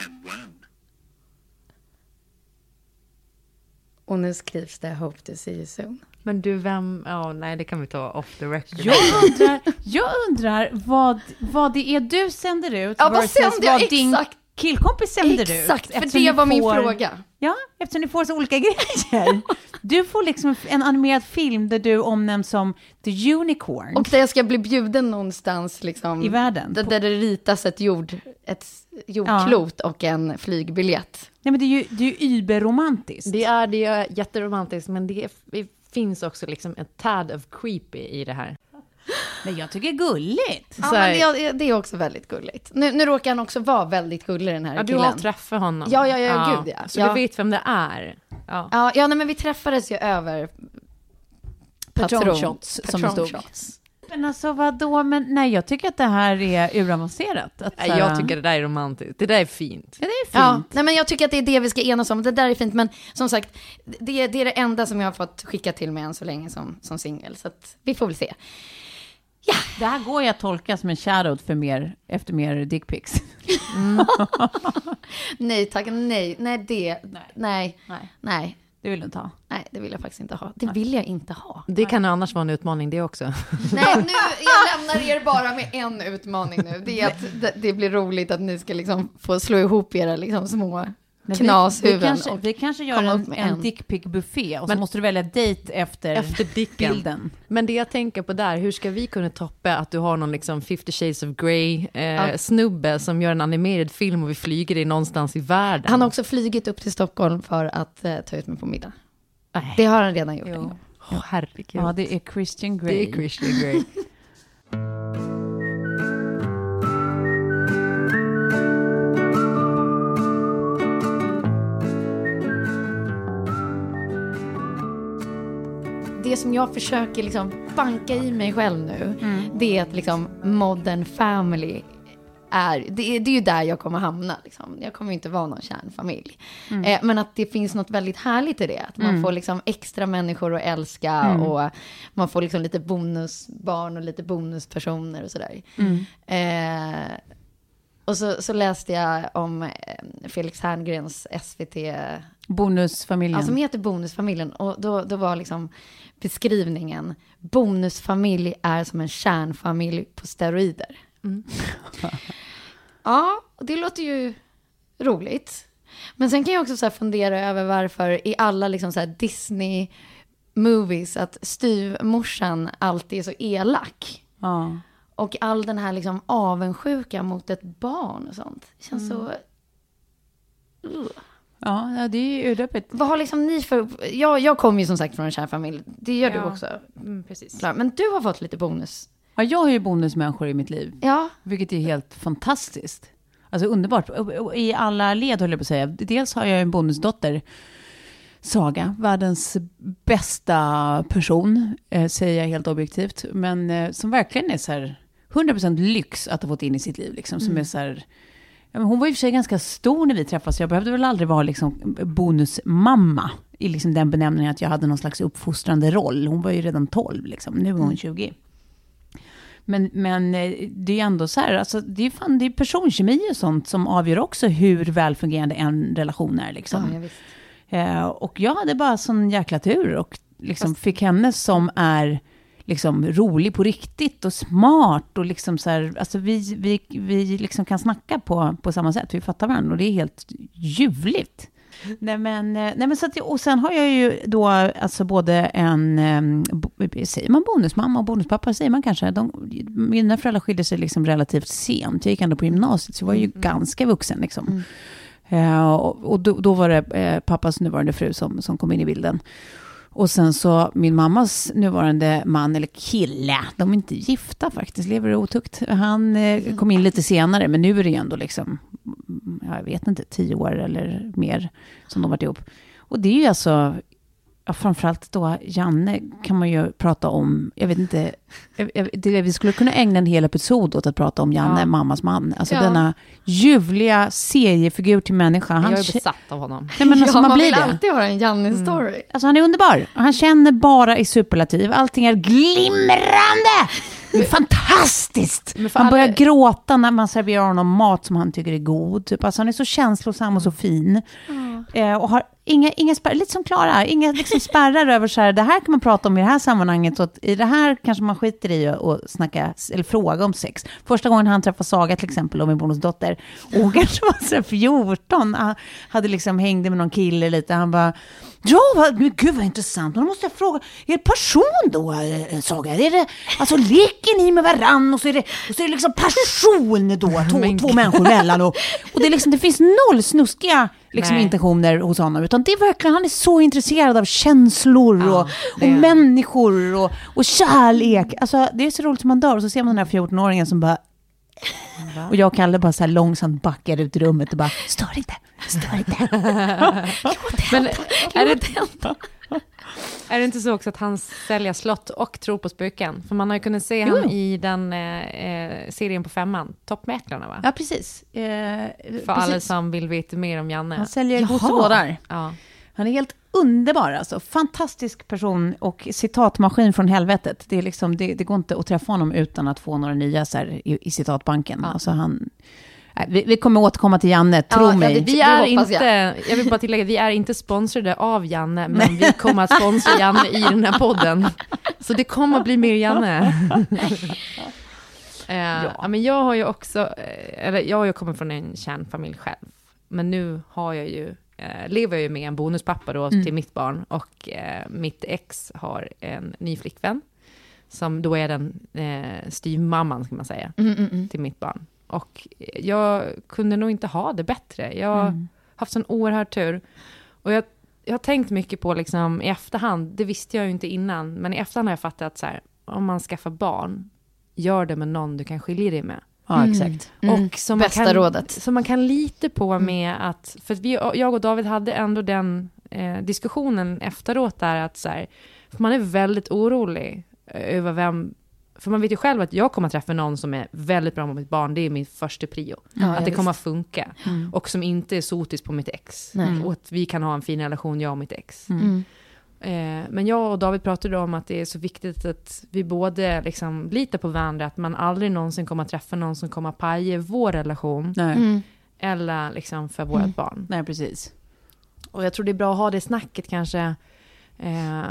and when. Och nu skrivs det Hope to see you soon. Men du, vem... Ja, nej, det kan vi ta off the record. Jag undrar, jag undrar vad, vad det är du sänder ut Ja, vad versus sänder jag? vad din Exakt. Killkompis sänder ut. Exakt, för det var min får- fråga. Ja, eftersom ni får så olika grejer. Du får liksom en animerad film där du omnämns som The Unicorn. Och där jag ska bli bjuden någonstans liksom. I världen. Där, där det ritas ett, jord, ett jordklot och en flygbiljett. Nej, men det är ju, det är ju überromantiskt. Det är, det är jätteromantiskt, men det, är, det finns också liksom en tad of creepy i det här. Men jag tycker det är gulligt. Ja, Så men det, det är också väldigt gulligt. Nu, nu råkar han också vara väldigt gullig den här Ja, du killen. har träffat honom. Ja, ja, ja, gud, ja. Så Ja. du vet vem det är. Ja. Ja, ja nej, men vi träffades ju över Patronshots, som det stod. Men alltså vadå? Men nej, jag tycker att det här är uravancerat. Att, Nej, jag tycker det där är romantiskt. Det där är fint. Ja, det är fint. Ja, nej men jag tycker att det är det vi ska enas om. Det där är fint, men som sagt, det, det är det enda som jag har fått skicka till mig än så länge som, som singel. Så att vi får väl se. Det här går ju att tolka som en shoutout för mer, efter mer dickpics. Nej tack, nej, nej det, nej, nej, Nej. nej, Det vill du inte ha. det vill jag faktiskt inte ha. Det vill jag inte ha. Det kan annars vara en utmaning det också. Nej, nu, jag lämnar er bara med en utmaning nu. Det är att det, det blir roligt att ni ska liksom få slå ihop era liksom små Nej, vi, knashuvuden. vi, kanske, vi kanske gör en, en en. dickpic-buffé och så Men- måste du välja dejt efter, Efter dicken. bilden. Men det jag tänker på där, hur ska vi kunna toppa att du har någon liksom 50 shades of Grey eh, Ja. snubbe som gör en animerad film och vi flyger dig någonstans i världen? Han har också flygit upp till Stockholm för att eh, ta ut mig på middag. Nej. Det har han redan gjort. Jo. Åh, herregud. Ja, det är Christian Grey. det är Christian Grey. Det som jag försöker liksom banka i mig själv nu, det är att liksom modern family är, det är, det är ju där jag kommer hamna. Liksom. Jag kommer ju inte vara någon kärnfamilj. Eh, men att det finns något väldigt härligt i det. Att man får liksom extra människor att älska och man får liksom lite bonusbarn och lite bonuspersoner och sådär. Eh, och så, så läste jag om eh, Felix Herngrens SVT Bonusfamiljen. Ja, som heter Bonusfamiljen. Och då, då var liksom beskrivningen, bonusfamilj är som en kärnfamilj på steroider. ja, och det låter ju roligt. Men sen kan jag också så fundera över varför i alla liksom så Disney movies att styvmorsan alltid är så elak. ja. Och all den här liksom avundsjuka mot ett barn och sånt. Det känns så... Ugh. Ja, ja, det är ju deppigt. Vad har liksom ni för... Jag, jag kommer ju som sagt från en kär familj. Det gör du Ja. också. Mm, precis. Klar. Men du har fått lite bonus. Ja, jag har ju bonusmänniskor i mitt liv, Ja. vilket är helt fantastiskt. Alltså underbart. I alla led höll jag på att säga. Dels har jag en bonusdotter, Saga, världens bästa person, eh, säger jag helt objektivt. Men eh, som verkligen är så här 100% lyx att ha fått in i sitt liv. Liksom, som är så här, hon var i och för sig ganska stor när vi träffades. Jag behövde väl aldrig vara liksom, bonusmamma i liksom den benämningen att jag hade någon slags uppfostrande roll. Hon var ju redan 12, liksom. nu är hon 20. Men, men eh, det är ändå så här, alltså, det är, fan, det är personkemi och sånt som avgör också hur välfungerande en relation är. Liksom. ja. Eh, och jag hade bara sån jäkla tur och liksom fick henne som är liksom rolig på riktigt och smart och liksom så här, alltså vi, vi, vi liksom kan snacka på, på samma sätt, vi fattar varandra och det är helt ljuvligt. Nej men, eh, nej men så att, och sen har jag ju då alltså både en, eh, bo- säger man bonusmamma och bonuspappa, säger man kanske. De, mina föräldrar skilde sig liksom relativt sent, jag gick ändå på gymnasiet, så jag var ju ganska vuxen liksom. Eh, och och då, då var det eh, pappas nuvarande fru som, som kom in i bilden. Och sen så min mammas nuvarande man eller kille, de är inte gifta faktiskt, lever i otukt. Han eh, kom in lite senare, men nu är det ju ändå liksom, mm, jag vet inte, tio år eller mer som de varit ihop. Och det är ju alltså, ja, framförallt då Janne kan man ju prata om, jag vet inte, jag, jag, det, vi skulle kunna ägna en hel episod åt att prata om Janne, Ja. mammas man. Alltså Ja. denna ljuvliga seriefigur till människa. Han jag är besatt av honom. Nej, men alltså, ja, man, man vill det. alltid ha en Janne-story. Alltså han är underbar. Han känner bara i superlativ. Allting är glimrande! Fantastiskt! Men för Han börjar gråta när man serverar honom mat som han tycker är god. Typ. Alltså han är så känslosam och så fin. Eh, och har inga, inga spärrar, lite som Klara, inga liksom spärrar över så här, det här kan man prata om i det här sammanhanget. Att I det här kanske man skiter i att snacka, eller fråga om sex. Första gången han träffade Saga till exempel, och min bonusdotter, och hon kanske var så här 14, ah, hade liksom hängde med någon kille lite, han bara, ja, vad, men gud vad intressant, då måste jag fråga, är det passion då, eh, Saga? Är det, alltså leker ni med varann och så är det, och så är det liksom passion då, två, två människor emellan och, och det, är liksom, det finns noll snuskiga liksom, Nej. intentioner hos honom, utan det är verkligen, han är så intresserad av känslor och, och det han. människor och, och kärlek. Alltså, det är så roligt som man dör och så ser man den här 14-åringen som bara och jag och Kalle bara så här långsamt backar ut i rummet och bara, stör inte, stör inte. Men är det, Är det inte så också att han säljer slott och tror på spöken? För man har ju kunnat se Jo, han jo. i den eh, eh, serien på femman, Toppmäklarna va? Ja, precis. Eh, För alla precis. som vill veta mer om Janne. Han säljer Jaha. gods och gårdar. Ja. Han är helt underbar alltså. Fantastisk person och citatmaskin från helvetet. Det, är liksom, det, det går inte att träffa honom utan att få några nya så här, i, i citatbanken. Alltså han, nej, vi, vi kommer återkomma till Janne, tro Ja, ja, mig. det- Vi är hoppas inte, jag. jag. vill bara tillägga, vi är inte sponsrade av Janne, men vi kommer att sponsra Janne i den här podden. Så det kommer att bli mer Janne. Eh, ja. men jag har ju också, eh, eller jag har ju kommit från en kärnfamilj själv, men nu har jag ju, eh, lever jag ju med en bonuspappa då Mm. till mitt barn och eh, mitt ex har en ny flickvän som då är den eh, styvmamman, ska man säga, Mm, mm, mm. till mitt barn. Och jag kunde nog inte ha det bättre. Jag har Mm. haft sån oerhörd tur. Och jag, jag har tänkt mycket på, liksom, i efterhand, det visste jag ju inte innan, men i efterhand har jag fattat att så här, om man skaffar barn, gör det med någon du kan skilja dig med. Ja, exakt. Mm. Och som Bästa man kan, rådet. Som man kan lita på med att, för att vi, jag och David hade ändå den eh, diskussionen efteråt där att så här, för man är väldigt orolig över vem, för man vet ju själv att jag kommer att träffa någon som är väldigt bra med mitt barn, det är min första prio. Ja, att det kommer att funka. Och som inte är sotis på mitt ex. Nej. Och att vi kan ha en fin relation, jag och mitt ex. Mm. Eh, men jag och David pratade om att det är så viktigt att vi både liksom litar på varandra, att man aldrig någonsin kommer att träffa någon som kommer att paja vår relation, Nej. Mm. eller liksom för vårt Mm. barn. Nej, precis. Och jag tror det är bra att ha det snacket kanske, eh,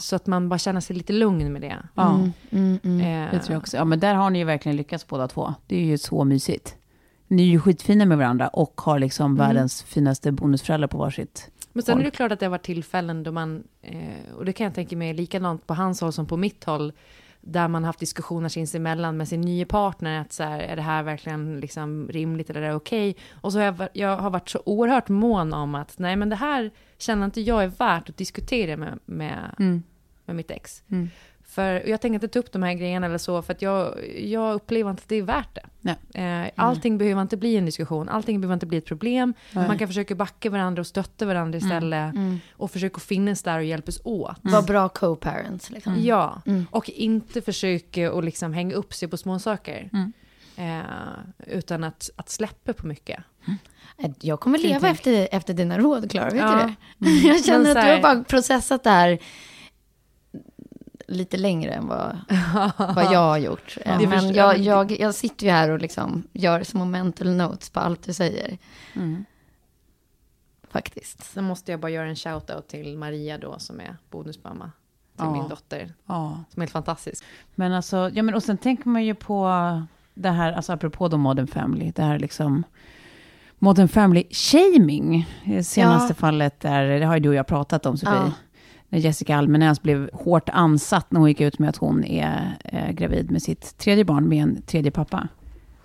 så att man bara känner sig lite lugn med det. Ja, Mm, mm, mm. Eh, det tror jag också. Ja, men där har ni ju verkligen lyckats båda två. Det är ju så mysigt. Ni är ju skitfina med varandra och har liksom Mm. världens finaste bonusföräldrar på varsitt. Men sen är det klart att det har varit tillfällen då man, eh, och det kan jag tänka mig likadant på hans håll som på mitt håll, där man haft diskussioner sinsemellan med sin nya partner, att så här, är det här verkligen liksom rimligt eller är det okej? Och så har jag, jag har varit så oerhört mån om att, nej men det här känner inte jag är värt att diskutera med, med, Mm. med mitt ex. Mm. För jag tänker inte ta upp de här grejerna eller så, för att jag, jag upplever inte att det är värt det. Nej. Eh, allting behöver inte bli en diskussion, allting behöver inte bli ett problem. Nej. Man kan försöka backa varandra och stötta varandra istället. Mm. Och försöka finnas där och hjälpas åt. Var bra co-parents liksom. Ja, Mm. och inte försöka att liksom hänga upp sig på små saker. Mm. Eh, utan att, att släppa på mycket. Eh, Jag kommer leva efter, efter dina råd, Klara. Vet Ja. du det? Jag känner Men att du har här- bara processat det här lite längre än vad, vad jag har gjort. Det Men jag, jag, jag sitter ju här och liksom gör små mental notes på allt du säger. Mm. Faktiskt. Sen måste jag bara göra en shout-out till Maria då, som är bonusmamma till Ja. min dotter. Ja. Som är helt fantastisk. Men alltså, ja men och sen tänker man ju på det här, alltså apropå då Modern Family, det här liksom Modern Family shaming. Senaste Ja. fallet där, det har ju du och jag pratat om Sofie. När Jessica Almenäs blev hårt ansatt när hon gick ut med att hon är eh, gravid med sitt tredje barn med en tredje pappa.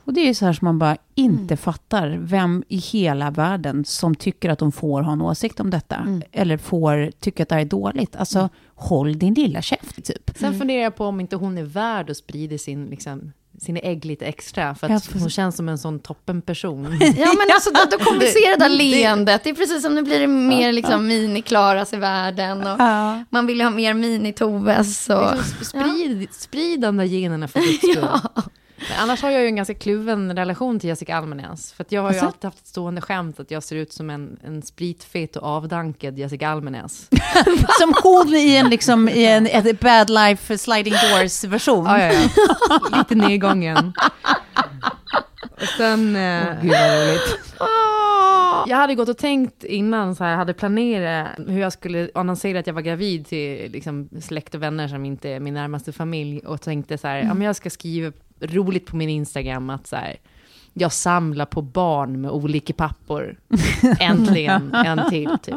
Och det är ju så här som man bara inte fattar vem i hela världen som tycker att de får ha en åsikt om detta. Eller får tycka att det här är dåligt. Alltså, håll din lilla käft typ. Sen funderar jag på om inte hon är värd att sprida sin, liksom, sina ägg lite extra. För Ja, att hon känns som en sån toppen-person. Ja, men alltså då, då kommer vi se det där Det- leendet. Det är precis som nu blir det mer liksom mini-Klaras i världen. Och Ja. Man vill ju ha mer mini-Toves. Och... Liksom sprid, sprid de där generna för guds skull. Men annars har jag ju en ganska kluven relation till Jessica Almenäs. För jag har ju Asså? alltid haft ett stående skämt att jag ser ut som en, en spritfet och avdankad Jessica Almenäs. Som hon i en, liksom, i en ett bad life sliding doors version. Ja, ja, ja. Lite nedgången. Och sen... Eh, Gud vad roligt. Jag hade gått och tänkt innan, så här, hade planerat hur jag skulle annonsera att jag var gravid till liksom, släkt och vänner som inte är min närmaste familj. Och tänkte så här, ja, men jag ska skriva roligt på min Instagram att så här, jag samlar på barn med olika pappor. Äntligen en till, typ.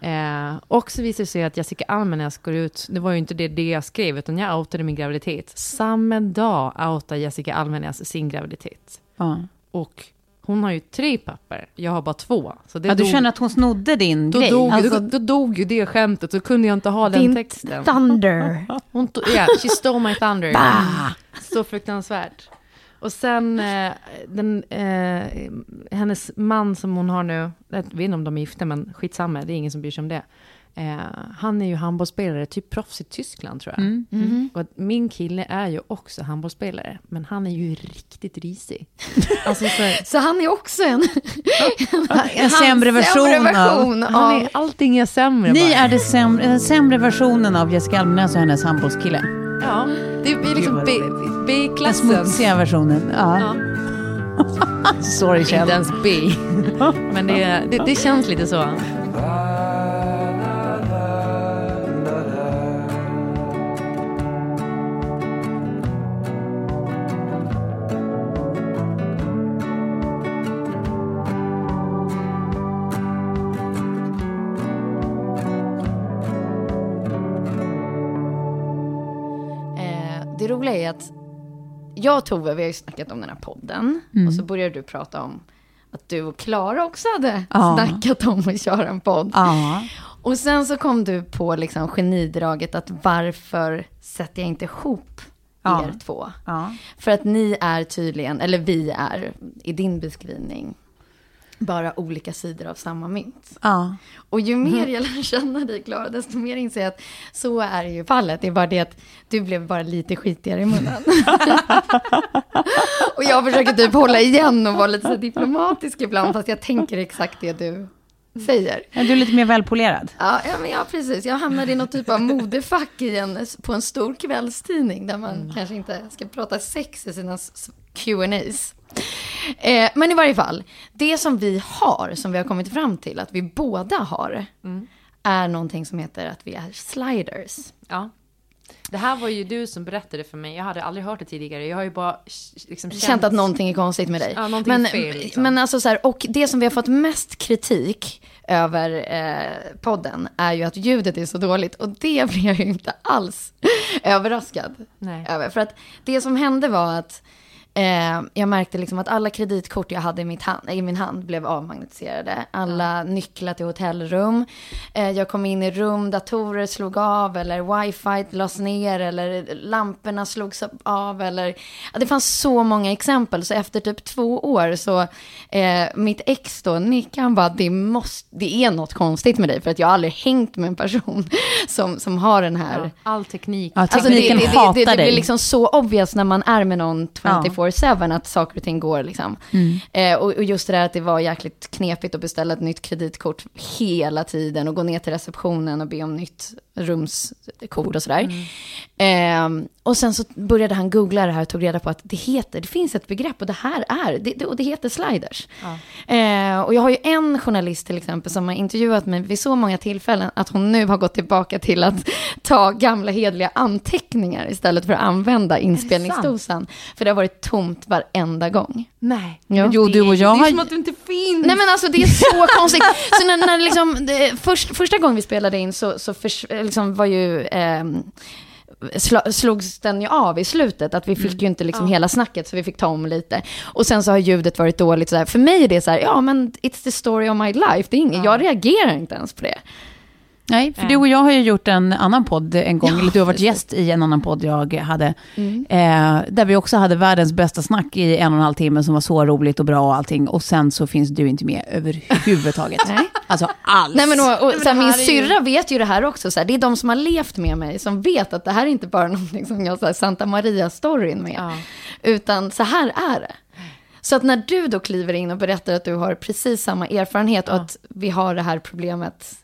Eh, och så visade det sig att Jessica Almenäs går ut, det var ju inte det, det jag skrev, utan jag outade min graviditet. Samma dag outar Jessica Almenäs sin graviditet. Ja. Och hon har ju tre pappor, jag har bara två. Så det Ja, du dog- känner att hon snodde din då grej? dog, Alltså- då, då dog ju det skämtet, så kunde jag inte ha den Din texten. thunder. Hon tog, ja, she stole my thunder. Bah! Så fruktansvärt. Och sen eh, den, eh, hennes man som hon har nu, jag vet inte om de är gifta men skitsamma, det är ingen som bryr sig om det. Eh, han är ju handbollsspelare, typ proffs i Tyskland tror jag. Mm. Mhm. Och att min kille är ju också handbollsspelare, men han är ju riktigt risig. alltså, så, Så han är också en... En sämre version sämre av- version han av... är, allting är sämre Ni bara. är det sämre, den sämre versionen av Jessica Almenäs och hennes handbollskille. Ja, det är liksom Gud, B- Den B-klassen. smutsiga versionen. Ja. Ja. Sorry Inte Kjell. ens B. Men det, det, det känns lite så. Är att jag och Tove, vi har ju snackat om den här podden. Mm. Och så började du prata om att du och Klara också hade Ja. snackat om att köra en podd. Ja. Och sen så kom du på liksom genidraget att varför sätter jag inte ihop Ja. er två? Ja. För att ni är tydligen, eller vi är, i din beskrivning, bara olika sidor av samma mynt. Ja. Och ju mer jag lär känna dig, Klara, desto mer inser jag att så är ju fallet. Det är bara det att du blev bara lite skitigare i munnen. och jag försöker typ hålla igen och vara lite så diplomatisk ibland, fast jag tänker exakt det du säger. Du är lite mer välpolerad. Ja, ja, men ja, precis. Jag hamnade i något typ av modefack en, på en stor kvällstidning där man kanske inte ska prata sex i sina Q&As. Eh, men i varje fall, det som vi har, som vi har kommit fram till att vi båda har, är någonting som heter att vi är sliders. Ja. Det här var ju du som berättade för mig. Jag hade aldrig hört det tidigare. Jag har ju bara liksom känt, Känt att någonting är konstigt med dig. Ja, men, fel, liksom. men alltså så här, och det som vi har fått mest kritik över eh, podden är ju att ljudet är så dåligt. Och det blir jag ju inte alls överraskad Nej. över. För att det som hände var att eh, jag märkte liksom att alla kreditkort jag hade i, mitt hand, i min hand blev avmagnetiserade. Alla nycklar till hotellrum. Eh, jag kom in i rum, datorer slog av eller wifi lades ner eller lamporna slogs av eller... Det fanns så många exempel så efter typ två år så eh, mitt ex då, Nick, han bara det, måste, det är något konstigt med dig för att jag har aldrig hängt med en person som, som har den här... Ja, all teknik. Ja, Alltså det, tekniken det, det, hatar det, det dig. blir liksom så obvious när man är med någon 24-7 att saker och ting går liksom. Mm. Eh, och, och just det där att det var jäkligt knepigt att beställa ett nytt kreditkort hela tiden och gå ner till receptionen och be om nytt rumskort och sådär. Mm. Eh, och sen så började han googla det här och tog reda på att det heter, det finns ett begrepp och det här är, det, det, och det heter sliders. Eh, och jag har ju en journalist till exempel som har intervjuat mig vid så många tillfällen att hon nu har gått tillbaka till att ta gamla hedliga anteckningar istället för att använda inspelningsdosan. För det har varit tomt varenda gång. Nej. Ja. Jo, du och jag Det är har... som att du inte finns. Nej men alltså det är så konstigt. Så när, när liksom, det, först, första gången vi spelade in så, så förs, liksom var ju, sla, slogs den ju av i slutet. Att vi fick ju inte liksom hela snacket så vi fick ta om lite. Och sen så har ljudet varit dåligt. Så här. För mig är det så här, ja men it's the story of my life. Det är inget, Jag reagerar inte ens på det. Nej, för du och jag har ju gjort en annan podd en gång, eller du har varit gäst i en annan podd jag hade, eh, där vi också hade världens bästa snack i en och en halv timme som var så roligt och bra och allting, och sen så finns du inte med överhuvudtaget. Nej. Alltså alls. Nej, men, och, och, men det min är ju- syrra vet ju det här också. Så här, det är de som har levt med mig som vet att det här är inte bara någonting som jag, så här, Santa Maria-storyn med. Ja. Utan så här är det. Så att när du då kliver in och berättar att du har precis samma erfarenhet och att vi har det här problemet.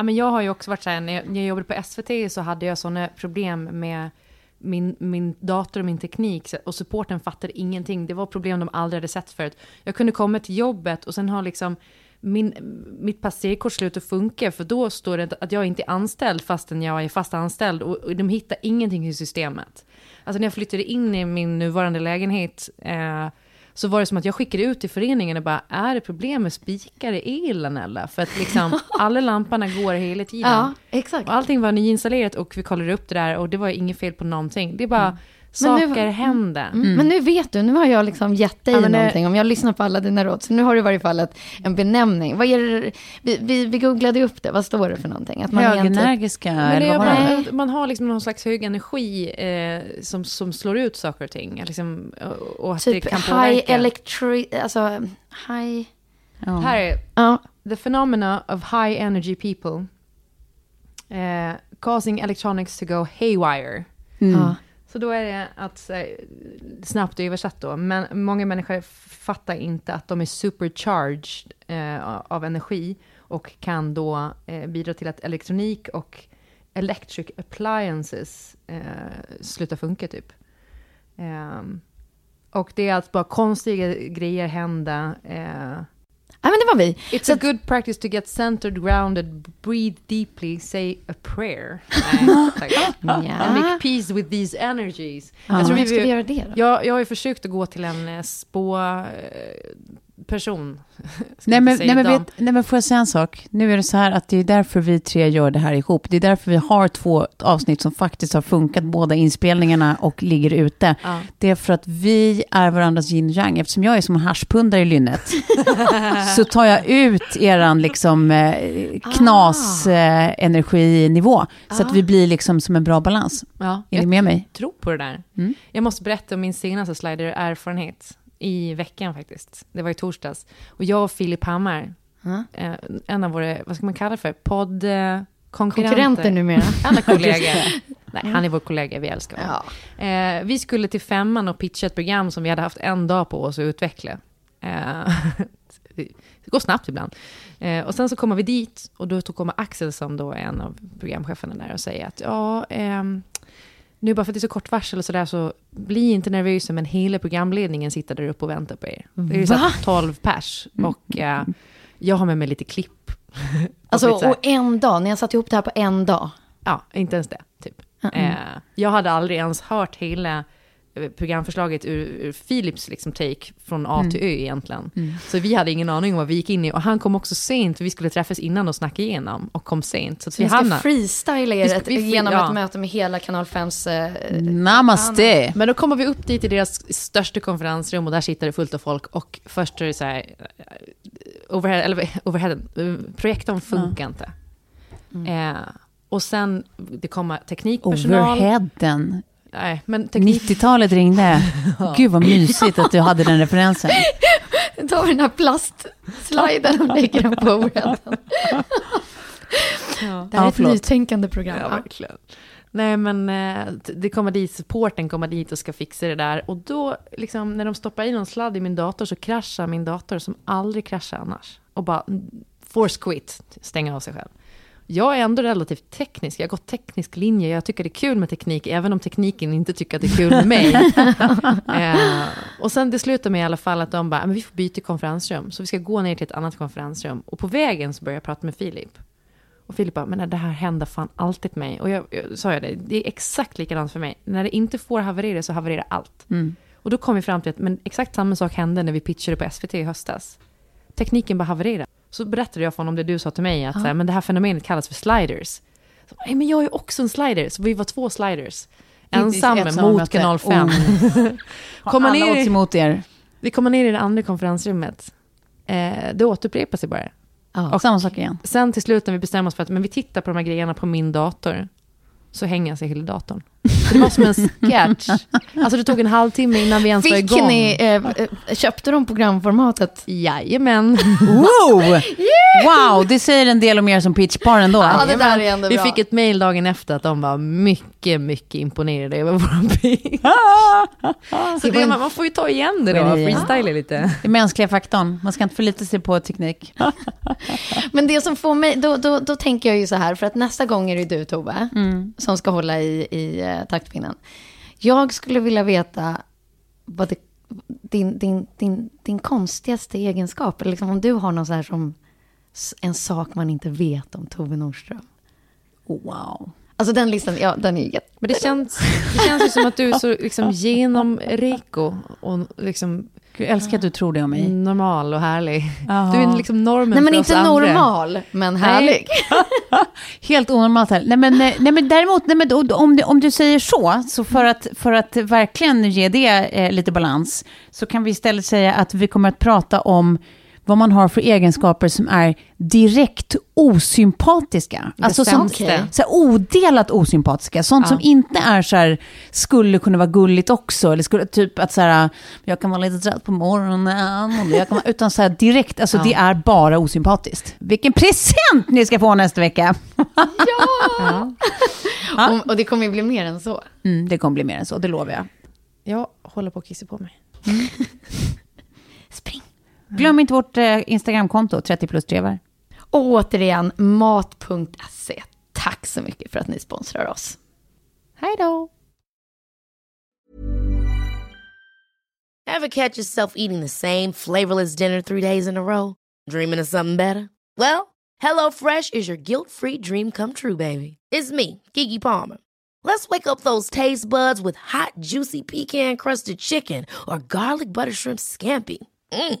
Ja, men jag har ju också varit så här, när jag, när jag jobbade på SVT så hade jag sådana problem med min, min dator och min teknik och supporten fattade ingenting. Det var problem de aldrig hade sett förut. Jag kunde komma till jobbet och sen har liksom min, mitt passerkort slutat funka för då står det att jag inte är anställd fastän jag är fast anställd och, och de hittar ingenting i systemet. Alltså när jag flyttade in i min nuvarande lägenhet eh, så var det som att jag skickade ut till föreningen och bara, är det problem med spikar i elen eller? För att liksom alla lamporna går hela tiden. Ja, exakt. Och allting var nyinstallerat och vi kollade upp det där och det var inget fel på någonting. Det är bara Men nu- saker händer. Mm. Men nu vet du, nu har jag liksom gett dig Ja, någonting. Om jag lyssnar på alla dina råd. Så nu har du i varje fall ett, en benämning. Vad är det, vi, vi, vi googlade upp det. Vad står det för någonting? Att man typ, Högenergiska, det? bara, man har liksom någon slags hög energi eh, som, som slår ut saker och ting. Liksom, och, och att typ det kan high påverka. electric, alltså high... Ja. Här är Ja, The phenomena of high energy people. Eh, causing electronics to go haywire. Mm. Ja. Så då är det att, eh, snabbt översatt då, men många människor fattar inte att de är supercharged eh, av energi och kan då eh, bidra till att elektronik och electric appliances eh, slutar funka typ. Ehm, och det är att bara konstiga grejer hända. Eh, men det var vi. It's Så a good practice to get centered, grounded, breathe deeply, say a prayer. Nej. Ja. And make peace with these energies. Ja. Jag, tror vi, ska vi göra det då? Jag, jag har ju försökt att gå till en eh, spå eh, person. Nej men, nej, men vet, nej men får jag säga en sak? Nu är det så här att det är därför vi tre gör det här ihop. Det är därför vi har två avsnitt som faktiskt har funkat, båda inspelningarna och ligger ute. Ja. Det är för att vi är varandras yin och yang. Eftersom jag är som en haschpundare i lynnet så tar jag ut eran liksom eh, knas eh, energinivå. Så att vi blir liksom som en bra balans. Ja, Är ni jag med mig? tror på det där. Mm. Jag måste berätta om min senaste slider-erfarenhet i veckan faktiskt. Det var i torsdags. Och jag och Filip Hammar, eh, en av våra, vad ska man kalla det för, podd... Eh, konkurrenter. Konkurrenter numera. Han är kollega. Nej, han är vår kollega, vi älskar honom. Ja. Eh, vi skulle till femman och pitcha ett program som vi hade haft en dag på oss att utveckla. Eh, det går snabbt ibland. Eh, och sen så kommer vi dit och då kommer Axel som då är en av programcheferna där och säger att ja, ehm, nu bara för att det är så kort varsel och sådär så bli inte nervösa men hela programledningen sitter där uppe och väntar på er. Det är ju så Va? här 12 pers och eh, jag har med mig lite klipp. Alltså, här- och en dag, ni har satt ihop det här på en dag. Ja, inte ens det, typ. Mm. Eh, jag hade aldrig ens hört hela programförslaget ur, ur Philips liksom take från A till Ö egentligen. Så vi hade ingen aning om vad vi gick in i. Och han kom också sent, för vi skulle träffas innan och snacka igenom, och kom sent. Så, att Så vi ska hamnade... freestyla er ett, vi genom ja. ett möte med hela Kanal 5s... Eh, Namaste! Men då kommer vi upp dit i deras största konferensrum och där sitter det fullt av folk. Och först är det så här, eh, overhead, eller overhead, eh, projektorn funkar inte. Mm. Eh, och sen, det kommer teknikpersonal. Overheaden. Nej, men teknik... 90-talet ringde. Gud vad mysigt att du hade den referensen. vi den här plastsliden och lägger den på overheaden. Det här Ja, är ett nytänkande program. Ja, Ja. verkligen. Nej, men eh, det kommer dit, supporten kommer dit och ska fixa det där. Och då, liksom, när de stoppar in någon sladd i min dator så kraschar min dator som aldrig kraschar annars. Och bara mm, force quit, stänga av sig själv. Jag är ändå relativt teknisk, jag har gått teknisk linje, jag tycker det är kul med teknik, även om tekniken inte tycker att det är kul med mig. eh, och sen det slutar med i alla fall att de bara, men vi får byta konferensrum, så vi ska gå ner till ett annat konferensrum. Och på vägen så börjar jag prata med Filip. Och Filip bara, men det här händer fan alltid mig. Och jag, jag sa jag det, det är exakt likadant för mig. När det inte får haverera så havererar allt. Mm. Och då kom vi fram till att men exakt samma sak hände när vi pitchade på SVT i höstas. Tekniken bara havererade. Så berättade jag för honom det du sa till mig, att så här, men det här fenomenet kallas för sliders. Så, Nej, men jag är också en slider, så vi var två sliders. Samma mot kanal 5. Har Kommer ner i- emot er? Vi kommer ner i det andra konferensrummet. Eh, det återupprepar sig bara. Ja. Och samma sak igen. Sen till slut när vi bestämmer oss för att men vi tittar på de här grejerna på min dator, så hänger sig hela datorn. Det var som en sketch. Alltså det tog en halvtimme innan vi ens var Fick igång. ni, eh, eh, köpte de programformatet? Jajamän. Wow! wow, det säger en del om er som pitchpar ändå. Ja, det där är ändå Vi bra. fick ett mail dagen efter att de var mycket, mycket imponerade över vår pitch. Så det, man, man får ju ta igen det då, det? freestyla lite. Den mänskliga faktorn. Man ska inte förlita sig på teknik. Men det som får mig, då, då, då tänker jag ju så här, för att nästa gång är det du Tove, som ska hålla i, i eh, taktpinnen. Jag skulle vilja veta vad det, din, din, din, din konstigaste egenskap, eller liksom om du har någon så här som en sak man inte vet om Tove Nordström. Wow. Alltså den listan, ja den är ju jätte... Men det känns, det känns ju som att du är så liksom genomrik och, och liksom Gud, jag älskar att du tror det om mig. normal och härlig. Jaha. Du är liksom normen Nej men för oss inte andra. normal, men härlig. Helt onormalt här. Nej men, eh, nej, men däremot, nej, men, om, du, om du säger så, så för att, för att verkligen ge det eh, lite balans, så kan vi istället säga att vi kommer att prata om vad man har för egenskaper som är direkt osympatiska. Alltså sånt, så här, odelat osympatiska. Sånt Ja. som inte är så här, skulle kunna vara gulligt också. Eller skulle, typ att så här, jag kan vara lite trött på morgonen. Jag kan vara, utan så här direkt, alltså Ja. det är bara osympatiskt. Vilken present ni ska få nästa vecka! Ja. Och, och det kommer ju bli mer än så. Mm, det kommer bli mer än så, det lovar jag. Jag håller på att kissa på mig. Spring. Glöm inte vårt eh, Instagramkonto, 30 plus trevar. Och återigen, mat.se. Tack så mycket för att ni sponsrar oss. Hej då! Ever catch yourself eating the same flavorless dinner three days in a row? Dreaming of something better? Well, HelloFresh is your guilt-free dream come true, baby. It's me, Kiki Palmer. Let's wake up those taste buds with hot, juicy pecan-crusted chicken or garlic butter shrimp scampi. Mm.